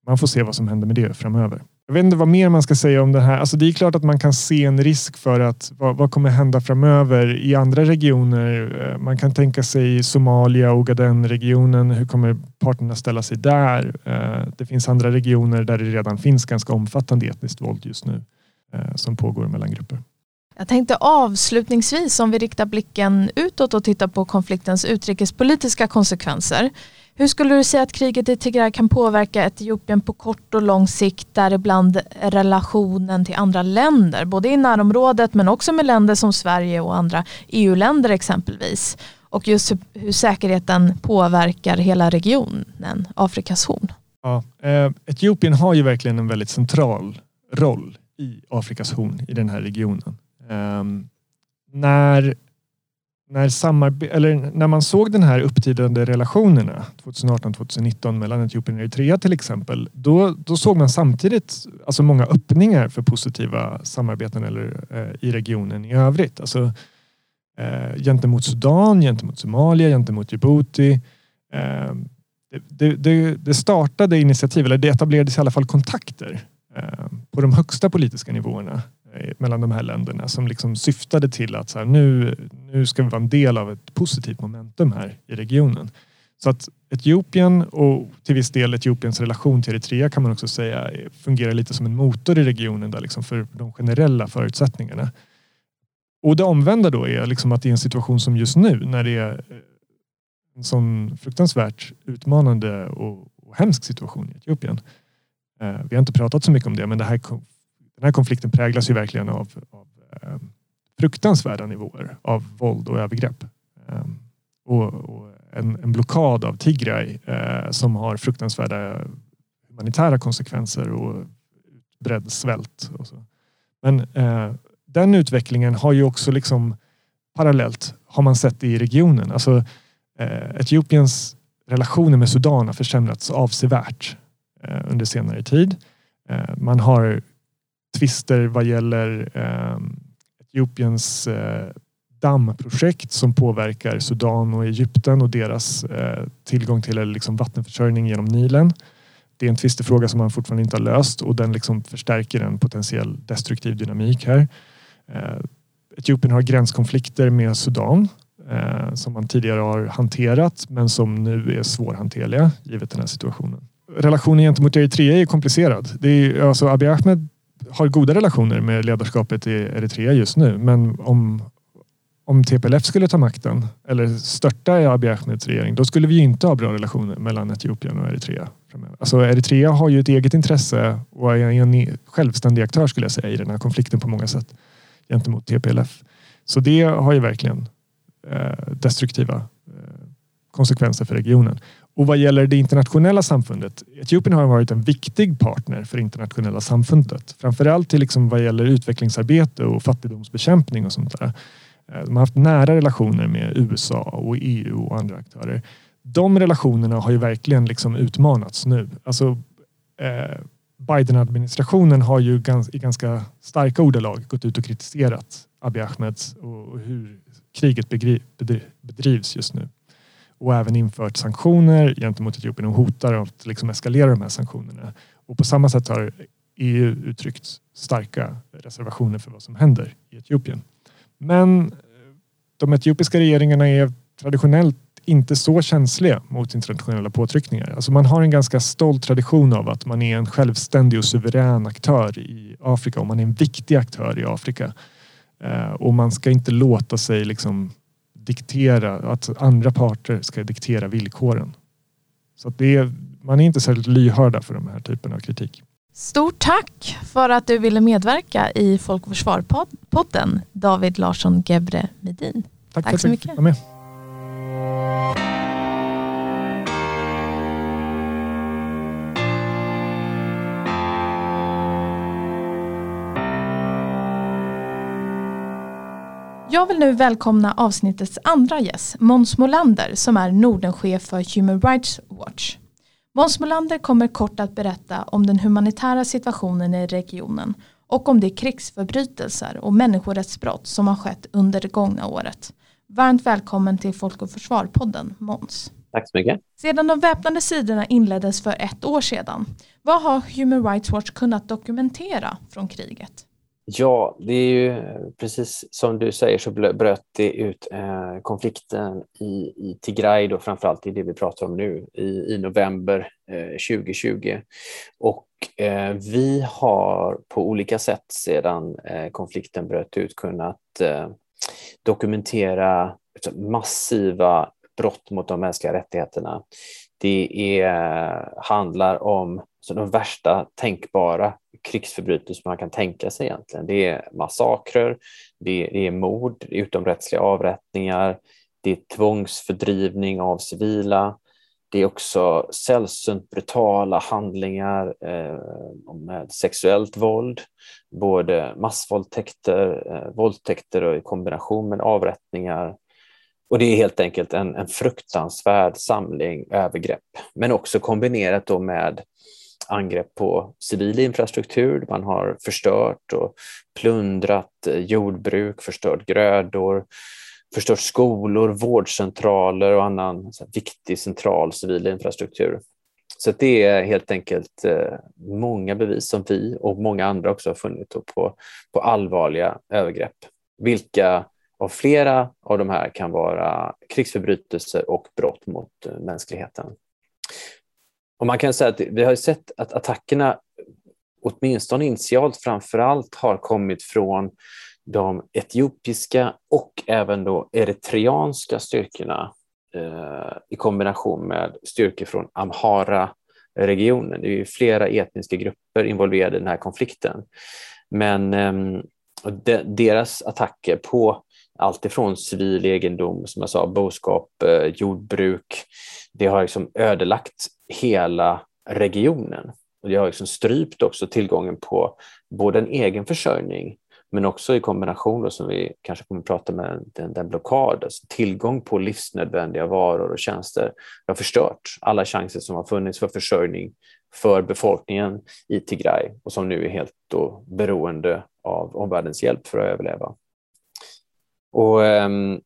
Man får se vad som händer med det framöver. Jag vet inte vad mer man ska säga om det här. Alltså det är klart att man kan se en risk för att vad, vad kommer hända framöver i andra regioner. Eh, man kan tänka sig Somalia, Ogaden-regionen. Hur kommer parterna ställa sig där? Eh, det finns andra regioner där det redan finns ganska omfattande etniskt våld just nu som pågår mellan grupper. Jag tänkte avslutningsvis om vi riktar blicken utåt och tittar på konfliktens utrikespolitiska konsekvenser. Hur skulle du säga att kriget i Tigray kan påverka Etiopien på kort och lång sikt, däribland relationen till andra länder, både i närområdet men också med länder som Sverige och andra EU-länder exempelvis? Och just hur, hur säkerheten påverkar hela regionen, Afrikas horn. Ja, eh, Etiopien har ju verkligen en väldigt central roll i Afrikas horn i den här regionen. Ehm, när när, samarbe- eller när man såg den här upptidande relationerna eh, 2018-2019 mellan Etiopien och Eritrea till exempel, då, då såg man samtidigt alltså många öppningar för positiva samarbeten eller, eh, i regionen i övrigt. Alltså, eh, gentemot Sudan, gentemot Somalia, gentemot Djibouti. Eh, det, det, det, startade initiativ, eller det etablerades i alla fall kontakter eh, på de högsta politiska nivåerna Eh, mellan de här länderna som liksom syftade till att så här, nu, nu ska vi vara en del av ett positivt momentum här i regionen. Så att Etiopien och till viss del Etiopiens relation till Eritrea kan man också säga eh, fungerar lite som en motor i regionen där liksom för de generella förutsättningarna. Och det omvända då är liksom att i en situation som just nu när det är eh, en sån fruktansvärt utmanande och, och hemsk situation i Etiopien. Eh, vi har inte pratat så mycket om det men det här den här konflikten präglas ju verkligen av, av eh, fruktansvärda nivåer av våld och övergrepp. Eh, och, och en, en, blockad av Tigray eh, som har fruktansvärda humanitära konsekvenser och bredd svält. Och så. Men eh, den utvecklingen har ju också liksom parallellt har man sett i regionen. Alltså, eh, Etiopiens relationer med Sudan har försämrats avsevärt eh, under senare tid. Eh, man har tvister vad gäller eh, Etiopiens eh, dammprojekt som påverkar Sudan och Egypten och deras eh, tillgång till liksom, vattenförsörjning genom Nilen. Det är en tvistefråga som man fortfarande inte har löst och den liksom förstärker en potentiell destruktiv dynamik här. Eh, Etiopien har gränskonflikter med Sudan eh, som man tidigare har hanterat men som nu är svårhanterliga givet den här situationen. Relationen gentemot Eritrea är komplicerad. Det är, alltså Abiy Ahmed har goda relationer med ledarskapet i Eritrea just nu. Men om, om TPLF skulle ta makten eller störta Abiy Ahmeds regering, då skulle vi inte ha bra relationer mellan Etiopien och Eritrea. Alltså Eritrea har ju ett eget intresse och är en självständig aktör skulle jag säga i den här konflikten på många sätt gentemot TPLF. Så det har ju verkligen eh, destruktiva eh, konsekvenser för regionen. Och vad gäller det internationella samfundet, Etiopien har varit en viktig partner för internationella samfundet. Framförallt till liksom vad gäller utvecklingsarbete och fattigdomsbekämpning och sånt där. Eh, de har haft nära relationer med USA och EU och andra aktörer. De relationerna har ju verkligen liksom utmanats nu. Alltså, eh, Biden-administrationen har ju i ganska starka ordalag gått ut och kritiserat Abiy Ahmed och hur kriget bedrivs just nu. Och även infört sanktioner gentemot Etiopien och hotar att liksom eskalera de här sanktionerna. Och på samma sätt har EU uttryckt starka reservationer för vad som händer i Etiopien. Men eh, de etiopiska regeringarna är traditionellt inte så känsliga mot internationella påtryckningar. Alltså man har en ganska stolt tradition av att man är en självständig och suverän aktör i Afrika och man är en viktig aktör i Afrika. Eh, och man ska inte låta sig liksom diktera, att andra parter ska diktera villkoren. Så att det är, man är inte särskilt lyhörda för de här typen av kritik. Stort tack för att du ville medverka i Folk och Försvar-podden, David Larsson Gebre Medin. Tack, tack så mycket. Jag vill nu välkomna avsnittets andra gäst, Måns Molander, som är Nordenchef för Human Rights Watch. Måns Molander kommer kort att berätta om den humanitära situationen i regionen och om de krigsförbrytelser och människorättsbrott som har skett under det gångna året. Varmt välkommen till Folk och Försvar-podden, Måns. Tack så mycket. Sedan de väpnade sidorna inleddes för ett år sedan, vad har Human Rights Watch kunnat dokumentera från kriget? Ja, det är ju eh, precis som du säger så bröt det ut eh, konflikten i, i Tigray, då, framförallt i det vi pratar om nu, i, i november eh, 2020. Och eh, vi har på olika sätt sedan eh, konflikten bröt ut kunnat eh, dokumentera alltså massiva brott mot de mänskliga rättigheterna. Det är, eh, handlar om så de värsta tänkbara krigsförbrytelser man kan tänka sig egentligen. Det är massakrer, det är, det är mord, utomrättsliga avrättningar, det är tvångsfördrivning av civila, det är också sällsynt brutala handlingar eh, med eh, sexuellt våld, både massvåldtäkter, eh, våldtäkter och i kombination med avrättningar. Och det är helt enkelt en, en fruktansvärd samling övergrepp, men också kombinerat då med angrepp på civil infrastruktur. Man har förstört och plundrat eh, jordbruk, förstört grödor, förstört skolor, vårdcentraler och annan viktig central civil infrastruktur. Så det är helt enkelt eh, många bevis som vi och många andra också har funnit på, på allvarliga övergrepp. Vilka av flera av de här kan vara krigsförbrytelser och brott mot eh, mänskligheten. Och man kan säga att vi har sett att attackerna åtminstone initialt framför allt har kommit från de etiopiska och även då eritreanska styrkorna eh, i kombination med styrkor från Amhara-regionen. Det är flera etniska grupper involverade i den här konflikten. Men eh, de, deras attacker på allt ifrån civil egendom, som jag sa, boskap, eh, jordbruk, det har liksom ödelagt hela regionen. Och det har liksom strypt också tillgången på både en egen försörjning men också i kombination, då, som vi kanske kommer att prata med, den, den blockad, alltså tillgång på livsnödvändiga varor och tjänster har förstört alla chanser som har funnits för försörjning för befolkningen i Tigray och som nu är helt då beroende av omvärldens hjälp för att överleva. Och um,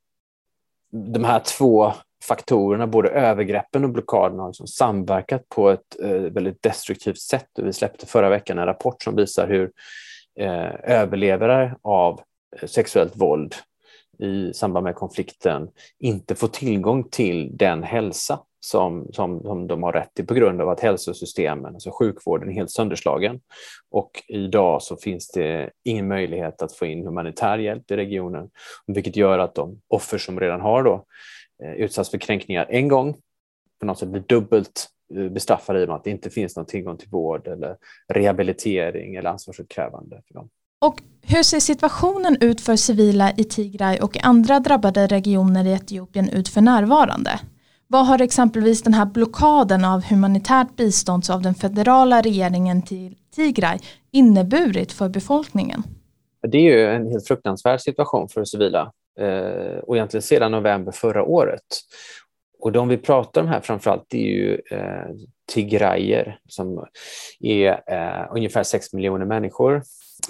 de här två faktorerna, både övergreppen och blockaden har liksom samverkat på ett uh, väldigt destruktivt sätt. Vi släppte förra veckan en rapport som visar hur uh, överlevare av eh, sexuellt våld i samband med konflikten inte får tillgång till den hälsa som, som, som de har rätt till på grund av att hälsosystemen, alltså sjukvården, är helt sönderslagen. Och idag så finns det ingen möjlighet att få in humanitär hjälp i regionen, vilket gör att de offer som redan har då Eh, utsatts för kränkningar en gång på något sätt blir dubbelt eh, bestraffade i och med att det inte finns någon tillgång till vård eller rehabilitering eller ansvarsutkrävande för dem. Och hur ser situationen ut för civila i Tigray och andra drabbade regioner i Etiopien ut för närvarande? Vad har exempelvis den här blockaden av humanitärt bistånd av den federala regeringen till Tigray inneburit för befolkningen? Det är ju en helt fruktansvärd situation för civila eh, och egentligen sedan november förra året. Och de vi pratar om här framförallt är ju eh, tigrayer som är eh, ungefär 6 miljoner människor.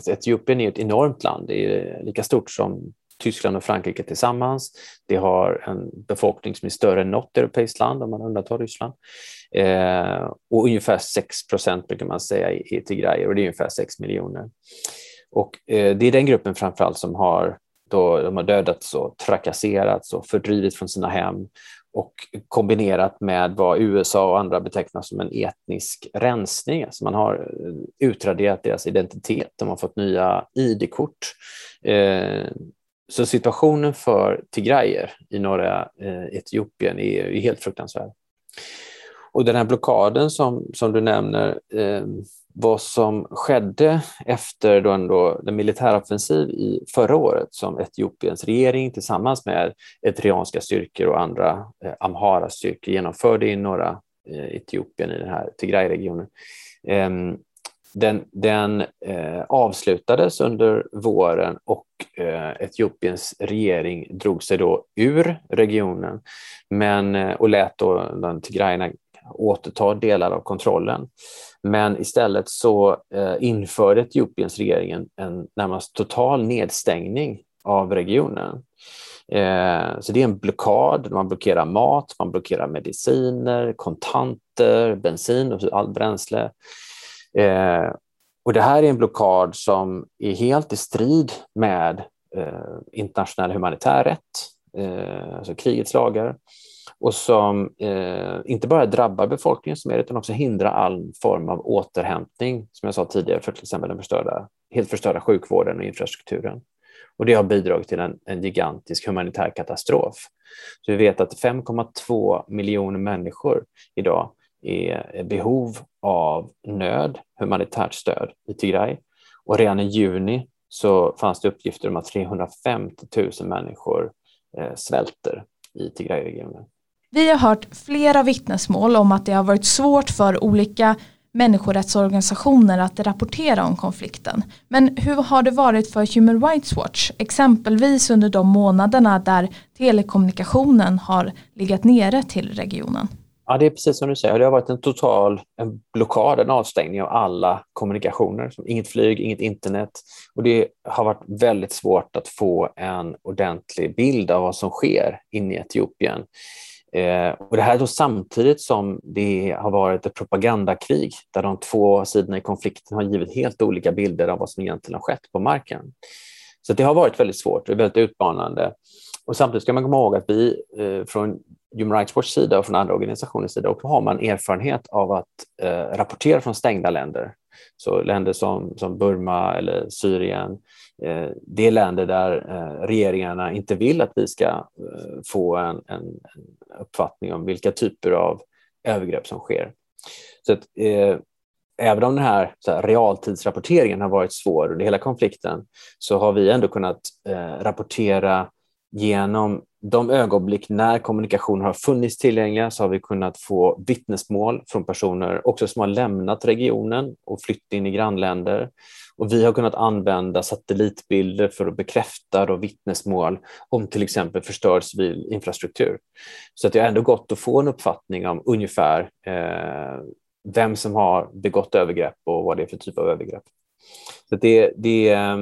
Etiopien är ett enormt land, det är lika stort som Tyskland och Frankrike tillsammans. Det har en befolkning som är större än något europeiskt land om man undantar Ryssland. Eh, och ungefär 6 procent brukar man säga är tigrayer och det är ungefär 6 miljoner. Och eh, det är den gruppen framförallt som har, då, de har dödats och trakasserats och fördrivits från sina hem och kombinerat med vad USA och andra betecknar som en etnisk rensning. Alltså man har eh, utraderat deras identitet, de har fått nya ID-kort. Eh, så situationen för tigrayer i norra eh, Etiopien är helt fruktansvärd. Och den här blockaden som, som du nämner, eh, vad som skedde efter då ändå den militära offensiv i förra året som Etiopiens regering tillsammans med eritreanska styrkor och andra eh, Amhara-styrkor genomförde i norra eh, Etiopien i den här Tigray-regionen. Eh, den, den eh, avslutades under våren och eh, Etiopiens regering drog sig då ur regionen men, eh, och lät då den tigrayerna återta delar av kontrollen. Men istället så eh, införde Etiopiens regering en, en närmast total nedstängning av regionen. Eh, så det är en blockad, man blockerar mat, man blockerar mediciner, kontanter, bensin och allt bränsle. Eh, och det här är en blockad som är helt i strid med eh, internationell humanitär rätt, eh, alltså krigets lagar, och som eh, inte bara drabbar befolkningen som är utan också hindrar all form av återhämtning, som jag sa tidigare, för till exempel den förstörda, helt förstörda sjukvården och infrastrukturen. Och det har bidragit till en, en gigantisk humanitär katastrof. Så vi vet att 5,2 miljoner människor idag är behov av nöd, humanitärt stöd i Tigray. Och redan i juni så fanns det uppgifter om att 350 000 människor eh, svälter i Tigray-regionen. Vi har hört flera vittnesmål om att det har varit svårt för olika människorättsorganisationer att rapportera om konflikten. Men hur har det varit för Human Rights Watch, exempelvis under de månaderna där telekommunikationen har legat nere till regionen? Ja, det är precis som du säger. Det har varit en total en blockad, en avstängning av alla kommunikationer. Inget flyg, inget internet. Och det har varit väldigt svårt att få en ordentlig bild av vad som sker inne i Etiopien. Eh, och det här då samtidigt som det har varit ett propagandakrig där de två sidorna i konflikten har givit helt olika bilder av vad som egentligen har skett på marken. Så det har varit väldigt svårt och väldigt utmanande. Och samtidigt ska man komma ihåg att vi eh, från Human Rights Watch sida och från andra organisationers sida också har man erfarenhet av att eh, rapportera från stängda länder. Så länder som, som Burma eller Syrien, eh, det är länder där eh, regeringarna inte vill att vi ska eh, få en, en, en, uppfattning om vilka typer av övergrepp som sker. Så att, eh, även om den här, här, realtidsrapporteringen har varit svår under hela konflikten så har vi ändå kunnat eh, rapportera genom de ögonblick när kommunikation har funnits tillgängliga så har vi kunnat få vittnesmål från personer också som har lämnat regionen och flytt in i grannländer. Och vi har kunnat använda satellitbilder för att bekräfta då vittnesmål om till exempel förstörd civil infrastruktur. Så att det har ändå gått att få en uppfattning om ungefär eh, vem som har begått övergrepp och vad det är för typ av övergrepp. Så det, det, eh,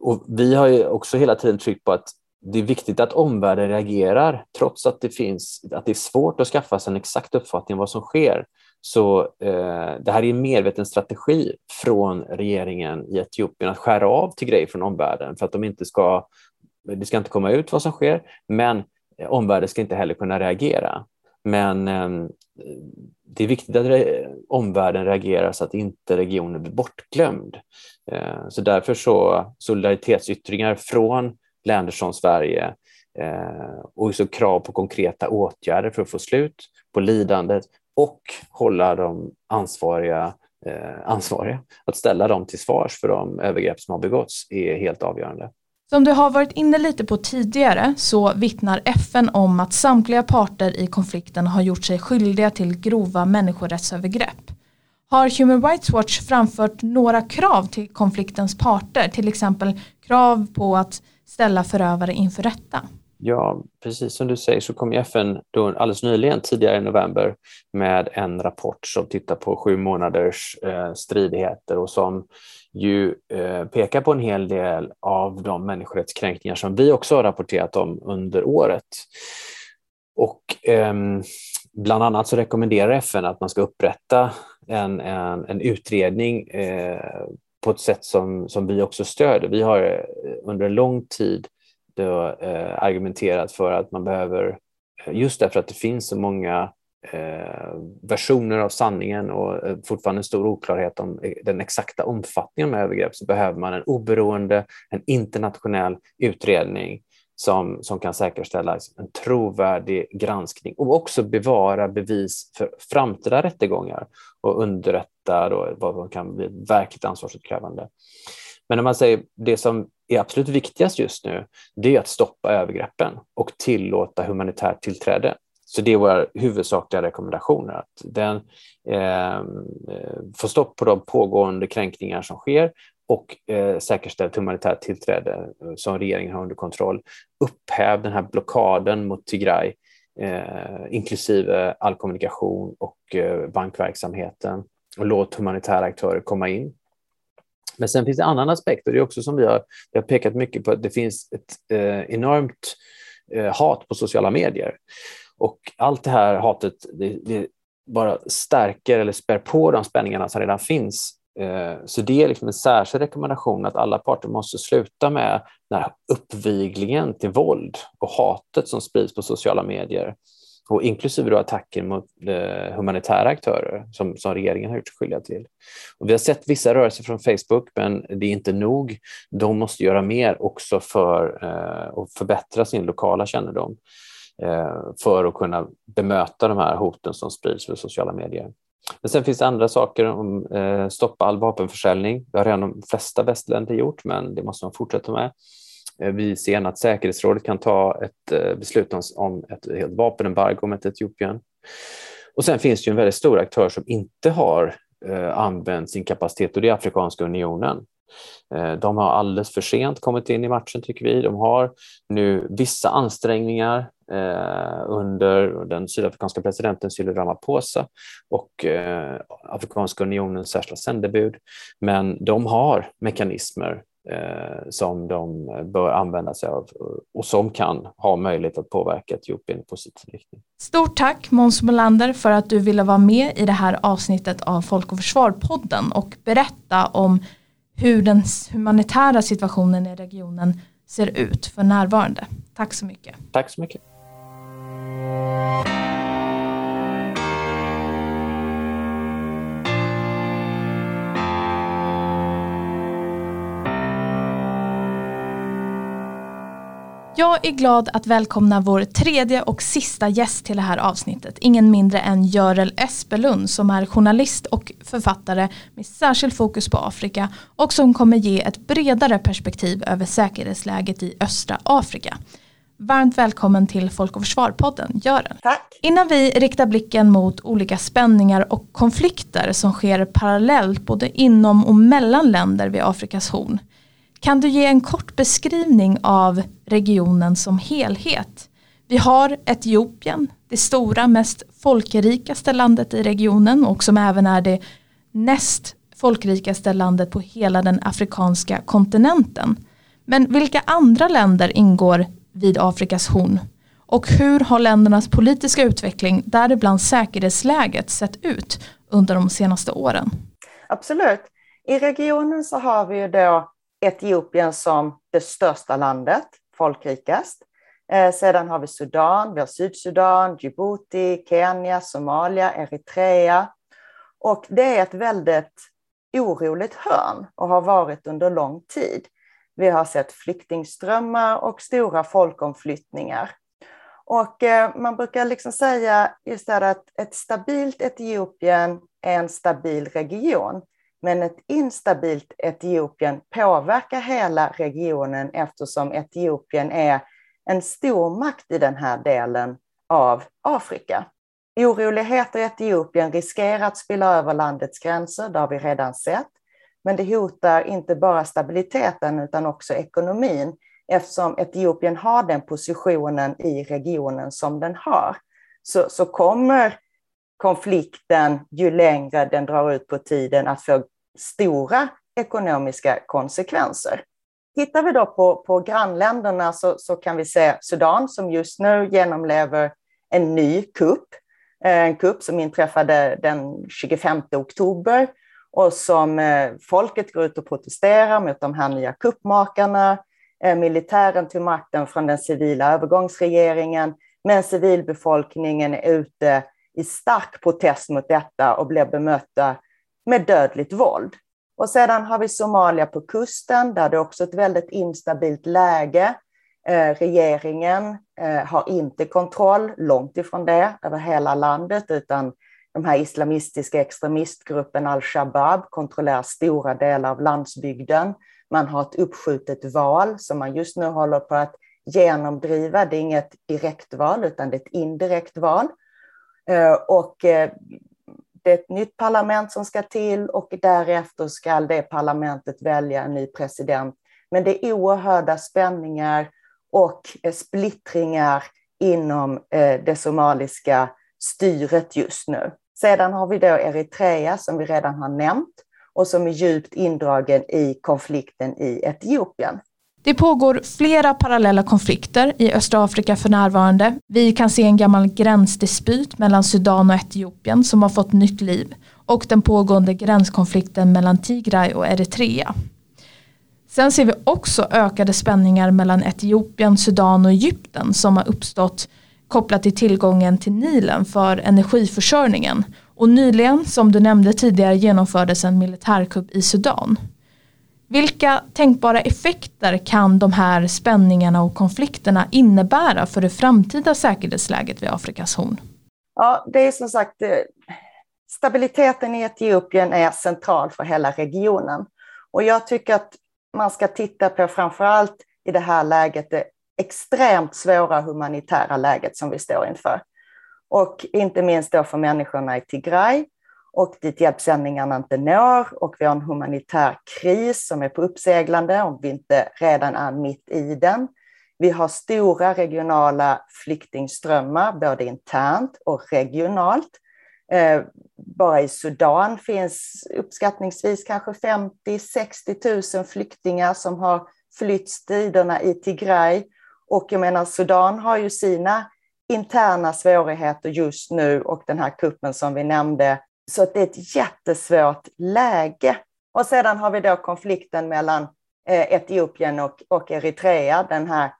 och vi har också hela tiden tryckt på att det är viktigt att omvärlden reagerar trots att det, finns, att det är svårt att skaffa sig en exakt uppfattning om vad som sker. Så eh, det här är en medveten strategi från regeringen i Etiopien att skära av till grejer från omvärlden för att de inte ska, det ska inte komma ut vad som sker, men eh, omvärlden ska inte heller kunna reagera. Men eh, det är viktigt att re omvärlden reagerar så att inte regionen blir bortglömd. Eh, så därför så solidaritetsyttringar från länder som Sverige eh, och så krav på konkreta åtgärder för att få slut på lidandet och hålla de ansvariga eh, ansvariga. Att ställa dem till svars för de övergrepp som har begåtts är helt avgörande. Som du har varit inne lite på tidigare så vittnar FN om att samtliga parter i konflikten har gjort sig skyldiga till grova människorättsövergrepp. Har Human Rights Watch framfört några krav till konfliktens parter, till exempel krav på att ställa förövare inför rätta? Ja, precis som du säger så kom FN då alldeles nyligen, tidigare i november, med en rapport som tittar på sju månaders eh, stridigheter och som ju eh, pekar på en hel del av de människorättskränkningar som vi också har rapporterat om under året. Och eh, bland annat så rekommenderar FN att man ska upprätta en, en, en utredning eh, på ett sätt som, som vi också stöder. Vi har eh, under en lång tid då, eh, argumenterat för att man behöver, eh, just därför att det finns så många eh, versioner av sanningen och eh, fortfarande en stor oklarhet om eh, den exakta omfattningen av övergrepp, så behöver man en oberoende, en internationell utredning som, som kan säkerställa en trovärdig granskning och också bevara bevis för framtida rättegångar och underrätta då vad som kan bli verkligt ansvarsutkrävande. Men när man säger det som är absolut viktigast just nu, det är att stoppa övergreppen och tillåta humanitärt tillträde. Så det är våra huvudsakliga rekommendationer, att den eh, eh får stopp på de pågående kränkningar som sker och eh, säkerställt humanitärt tillträde eh, som regeringen har under kontroll. Upphäv den här blockaden mot Tigray, eh, inklusive all kommunikation och eh, bankverksamheten och låt humanitära aktörer komma in. Men sen finns det en annan aspekt och det är också som vi har, vi har pekat mycket på att det finns ett eh, enormt eh, hat på sociala medier. Och allt det här hatet det, det bara stärker eller spär på de spänningarna som redan finns Eh, så det är liksom en särskild rekommendation att alla parter måste sluta med den här uppviglingen till våld och hatet som sprids på sociala medier och inklusive då attacker mot eh, humanitära aktörer som, som regeringen har gjort sig skyldiga till. Och vi har sett vissa rörelser från Facebook, men det är inte nog. De måste göra mer också för eh, att förbättra sin lokala kännedom eh, för att kunna bemöta de här hoten som sprids på sociala medier. Men sen finns det andra saker om eh, stoppa all vapenförsäljning. Det har redan de flesta västländer gjort, men det måste man fortsätta med. Eh, vi ser gärna att säkerhetsrådet kan ta ett eh, beslut om ett helt vapenembargo mot Etiopien. Och sen finns det ju en väldigt stor aktör som inte har eh, använt sin kapacitet och det är Afrikanska unionen. Eh, de har alldeles för sent kommit in i matchen tycker vi. De har nu vissa ansträngningar under den sydafrikanska presidenten Cyril Ramaphosa och eh, Afrikanska unionens särskilda sändebud. Men de har mekanismer som de bör använda sig av och som kan ha möjlighet att påverka Etiopien i positiv riktning. Stort tack Måns Molander för att du ville vara med i det här avsnittet av Folk och Försvar-podden och berätta om hur den humanitära situationen i regionen ser ut för närvarande. Tack så mycket. Tack så mycket. Jag är glad att välkomna vår tredje och sista gäst till det här avsnittet. Ingen mindre än Görel Espelund som är journalist och författare med särskilt fokus på Afrika och som kommer ge ett bredare perspektiv över säkerhetsläget i östra Afrika. Varmt välkommen till Folk och Försvar-podden, Görel. Tack. Innan vi riktar blicken mot olika spänningar och konflikter som sker parallellt både inom och mellan länder vid Afrikas horn kan du ge en kort beskrivning av regionen som helhet? Vi har Etiopien, det stora, mest folkrikaste landet i regionen och som även är det näst folkrikaste landet på hela den afrikanska kontinenten. Men vilka andra länder ingår vid Afrikas horn? Och hur har ländernas politiska utveckling, däribland säkerhetsläget, sett ut under de senaste åren? Absolut. I regionen så har vi ju då Etiopien som det största landet, folkrikast. Eh, sedan har vi Sudan, vi har Sydsudan, Djibouti, Kenya, Somalia, Eritrea. Och det är ett väldigt oroligt hörn och har varit under lång tid. Vi har sett flyktingströmmar och stora folkomflyttningar. Och eh, man brukar liksom säga just det att ett stabilt Etiopien är en stabil region. Men ett instabilt Etiopien påverkar hela regionen eftersom Etiopien är en stormakt i den här delen av Afrika. Oroligheter i Etiopien riskerar att spilla över landets gränser, det har vi redan sett. Men det hotar inte bara stabiliteten utan också ekonomin eftersom Etiopien har den positionen i regionen som den har, så, så kommer konflikten, ju längre den drar ut på tiden, att få stora ekonomiska konsekvenser. Tittar vi då på, på grannländerna så, så kan vi se Sudan som just nu genomlever en ny kupp. Eh, en kupp som inträffade den 25 oktober och som eh, folket går ut och protesterar mot de här nya kuppmakarna. Eh, militären tog makten från den civila övergångsregeringen, men civilbefolkningen är ute i stark protest mot detta och blir bemötta med dödligt våld. Och sedan har vi Somalia på kusten, där det också är ett väldigt instabilt läge. Eh, regeringen eh, har inte kontroll, långt ifrån det, över hela landet, utan de här islamistiska extremistgruppen al-Shabaab kontrollerar stora delar av landsbygden. Man har ett uppskjutet val som man just nu håller på att genomdriva. Det är inget direktval, utan det är ett indirekt val. Eh, och eh, det är ett nytt parlament som ska till och därefter ska det parlamentet välja en ny president. Men det är oerhörda spänningar och eh, splittringar inom eh, det somaliska styret just nu. Sedan har vi då Eritrea som vi redan har nämnt och som är djupt indragen i konflikten i Etiopien. Det pågår flera parallella konflikter i östra Afrika för närvarande. Vi kan se en gammal gränsdispyt mellan Sudan och Etiopien som har fått nytt liv och den pågående gränskonflikten mellan Tigray och Eritrea. Sen ser vi också ökade spänningar mellan Etiopien, Sudan och Egypten som har uppstått kopplat till tillgången till Nilen för energiförsörjningen. Och nyligen, som du nämnde tidigare, genomfördes en militärkupp i Sudan. Vilka tänkbara effekter kan de här spänningarna och konflikterna innebära för det framtida säkerhetsläget vid Afrikas horn? Ja, det är som sagt eh, stabiliteten i Etiopien är central för hela regionen. Och jag tycker att man ska titta på framför allt i det här läget det extremt svåra humanitära läget som vi står inför. Och inte minst då för människorna i Tigray och dit hjälpsändningarna inte når och vi har en humanitär kris som är på uppseglande om vi inte redan är mitt i den. Vi har stora regionala flyktingströmmar, både internt och regionalt. Eh, bara i Sudan finns uppskattningsvis kanske 50-60 000 flyktingar som har flytt striderna i Tigray. Och jag menar, Sudan har ju sina interna svårigheter just nu och den här kuppen som vi nämnde så det är ett jättesvårt läge. Och sedan har vi då konflikten mellan eh, Etiopien och, och Eritrea, den här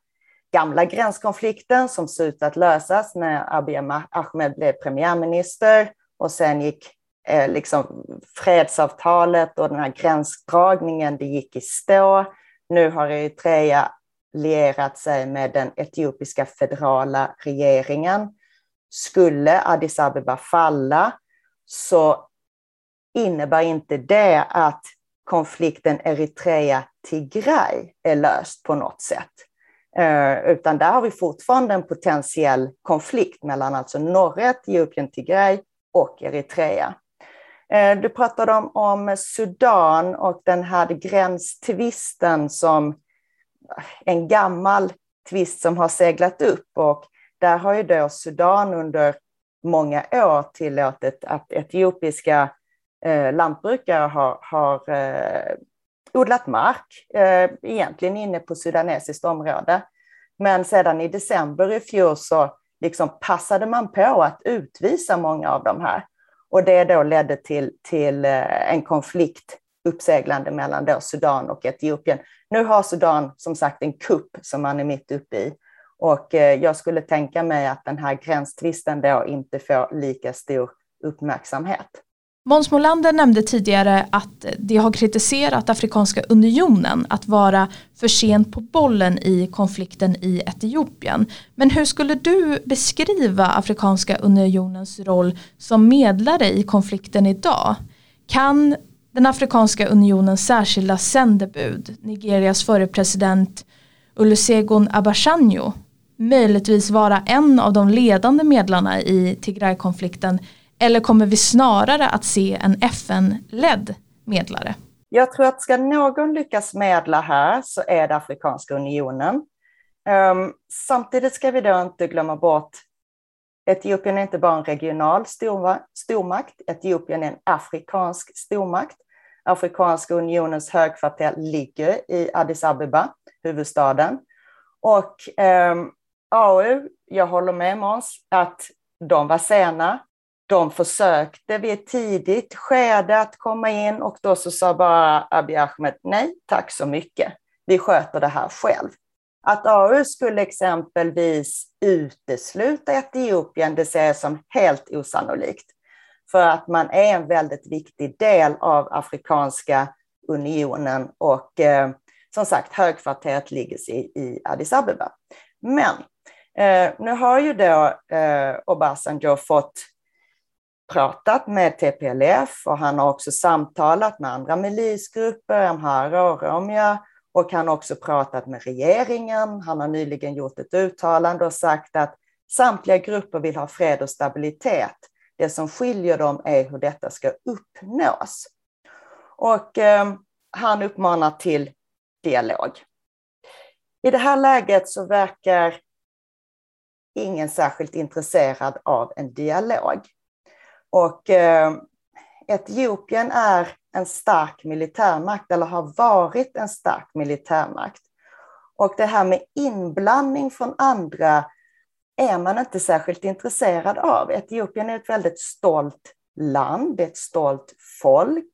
gamla gränskonflikten som ser ut att lösas när Abiy Ahmed blev premiärminister och sen gick eh, liksom fredsavtalet och den här gränsdragningen, det gick i stå. Nu har Eritrea lierat sig med den etiopiska federala regeringen. Skulle Addis Abeba falla så innebär inte det att konflikten Eritrea-Tigray är löst på något sätt. Eh, utan där har vi fortfarande en potentiell konflikt mellan alltså norra Etiopien, Tigray och Eritrea. Eh, du pratade om, om Sudan och den här gränstvisten som en gammal tvist som har seglat upp och där har ju då Sudan under många år tillåtit att etiopiska eh, lantbrukare har, har eh, odlat mark, eh, egentligen inne på sudanesiskt område. Men sedan i december i fjol så liksom passade man på att utvisa många av de här. Och det då ledde till, till eh, en konflikt uppseglande mellan då Sudan och Etiopien. Nu har Sudan som sagt en kupp som man är mitt uppe i. Och eh, jag skulle tänka mig att den här gränstvisten då inte får lika stor uppmärksamhet. Måns Molander nämnde tidigare att de har kritiserat Afrikanska unionen att vara för sent på bollen i konflikten i Etiopien. Men hur skulle du beskriva Afrikanska unionens roll som medlare i konflikten idag? Kan den Afrikanska unionens särskilda sändebud, Nigerias förre president Olusegun Abasanjo, möjligtvis vara en av de ledande medlarna i Tigray-konflikten eller kommer vi snarare att se en FN-ledd medlare? Jag tror att ska någon lyckas medla här så är det Afrikanska unionen. Um, samtidigt ska vi då inte glömma bort Etiopien är inte bara en regional stormakt, Etiopien är en afrikansk stormakt. Afrikanska unionens högkvarter ligger i Addis Abeba, huvudstaden. Och eh, AU, jag håller med Måns, att de var sena. De försökte vid ett tidigt skede att komma in och då så sa bara Abiy Ahmed nej, tack så mycket. Vi sköter det här själv. Att AU skulle exempelvis utesluta Etiopien, det ser jag som helt osannolikt. För att man är en väldigt viktig del av Afrikanska unionen och eh, som sagt högkvarteret ligger i, i Addis Abeba. Men eh, nu har ju då eh, Obasanjo fått pratat med TPLF och han har också samtalat med andra milisgrupper, Amhara och Romja och han har också pratat med regeringen. Han har nyligen gjort ett uttalande och sagt att samtliga grupper vill ha fred och stabilitet. Det som skiljer dem är hur detta ska uppnås. Och eh, han uppmanar till dialog. I det här läget så verkar ingen särskilt intresserad av en dialog. Och eh, Etiopien är en stark militärmakt, eller har varit en stark militärmakt. Och det här med inblandning från andra är man inte särskilt intresserad av. Etiopien är ett väldigt stolt land, ett stolt folk.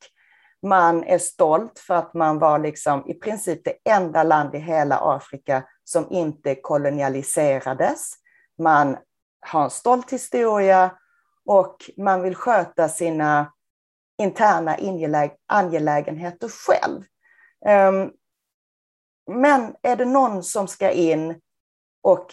Man är stolt för att man var liksom i princip det enda land i hela Afrika som inte kolonialiserades. Man har en stolt historia och man vill sköta sina interna angelägenheter själv. Ehm, men är det någon som ska in och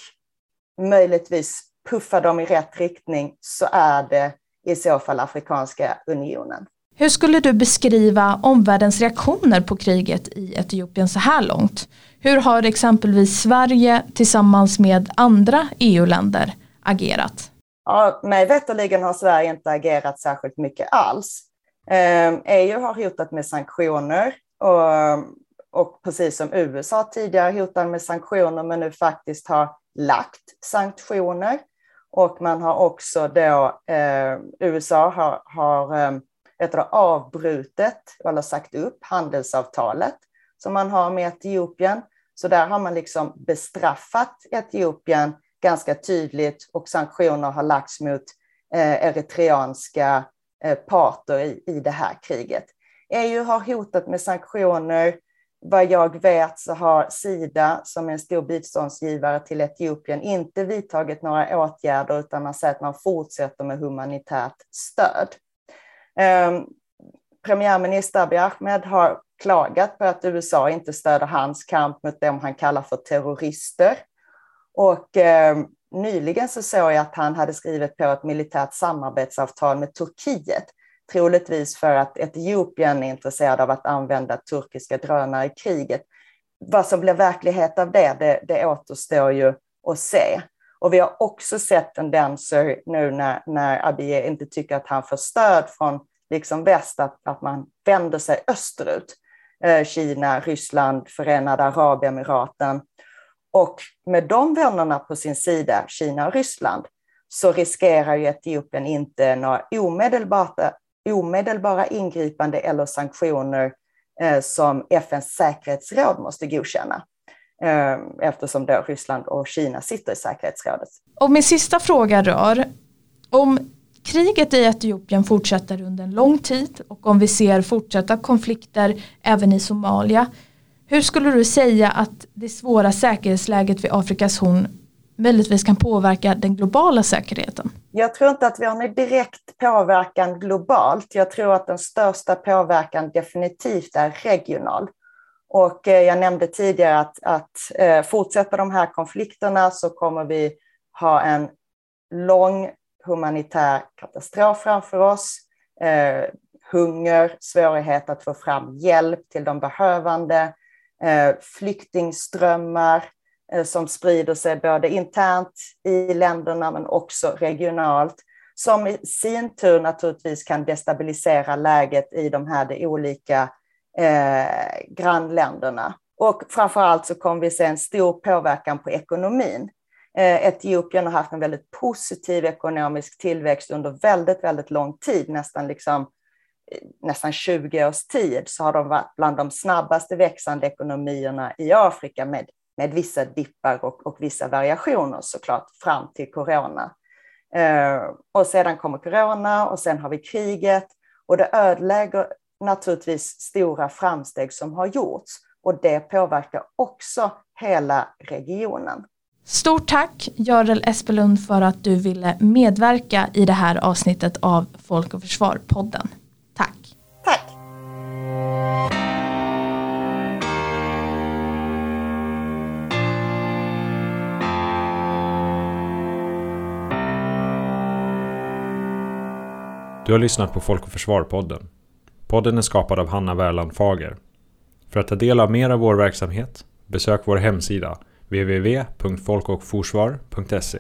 möjligtvis puffa dem i rätt riktning så är det i så fall Afrikanska unionen. Hur skulle du beskriva omvärldens reaktioner på kriget i Etiopien så här långt? Hur har exempelvis Sverige tillsammans med andra EU-länder agerat? Ja, mig veterligen har Sverige inte agerat särskilt mycket alls. Ehm, EU har hotat med sanktioner och, och precis som USA tidigare hotade med sanktioner men nu faktiskt har lagt sanktioner. Och man har också då, eh, USA har, har eh, vet du, avbrutit eller sagt upp handelsavtalet som man har med Etiopien. Så där har man liksom bestraffat Etiopien ganska tydligt och sanktioner har lagts mot eh, eritreanska Eh, parter i, i det här kriget. EU har hotat med sanktioner. Vad jag vet så har Sida, som är en stor biståndsgivare till Etiopien, inte vidtagit några åtgärder utan man säger att man fortsätter med humanitärt stöd. Eh, premiärminister Abiy Ahmed har klagat på att USA inte stöder hans kamp mot dem han kallar för terrorister. Och eh, nyligen så såg jag att han hade skrivit på ett militärt samarbetsavtal med Turkiet, troligtvis för att Etiopien är intresserad av att använda turkiska drönare i kriget. Vad som blir verklighet av det, det, det återstår ju att se. Och vi har också sett tendenser nu när, när Abiy inte tycker att han får stöd från liksom väst, att, att man vänder sig österut. Eh, Kina, Ryssland, Förenade Arabemiraten och med de vännerna på sin sida, Kina och Ryssland, så riskerar ju Etiopien inte några omedelbara, omedelbara ingripande eller sanktioner eh, som FNs säkerhetsråd måste godkänna eh, eftersom då Ryssland och Kina sitter i säkerhetsrådet. Och min sista fråga rör om kriget i Etiopien fortsätter under en lång tid och om vi ser fortsatta konflikter även i Somalia hur skulle du säga att det svåra säkerhetsläget vid Afrikas horn möjligtvis kan påverka den globala säkerheten? Jag tror inte att vi har någon direkt påverkan globalt. Jag tror att den största påverkan definitivt är regional. Och eh, jag nämnde tidigare att, att fortsätta fortsätter de här konflikterna så kommer vi ha en lång humanitär katastrof framför oss. Eh, hunger, svårighet att få fram hjälp till de behövande, Eh, flyktingströmmar eh, som sprider sig både internt i länderna men också regionalt, som i sin tur naturligtvis kan destabilisera läget i de här de olika eh, grannländerna. Och framför allt så kommer vi se en stor påverkan på ekonomin. Eh, Etiopien har haft en väldigt positiv ekonomisk tillväxt under väldigt, väldigt lång tid, nästan, liksom, eh, nästan 20 års tid, så har de varit bland de snabbaste växande ekonomierna i Afrika med, med vissa dippar och, och vissa variationer såklart fram till corona. Eh, och sedan kommer corona och sen har vi kriget och det ödelägger naturligtvis stora framsteg som har gjorts och det påverkar också hela regionen. Stort tack Görel Espelund för att du ville medverka i det här avsnittet av Folk och Försvar-podden. Tack! Tack! Du har lyssnat på Folk och Försvar-podden. Podden är skapad av Hanna Wärland Fager. För att ta del av mer av vår verksamhet, besök vår hemsida www.folkochforsvar.se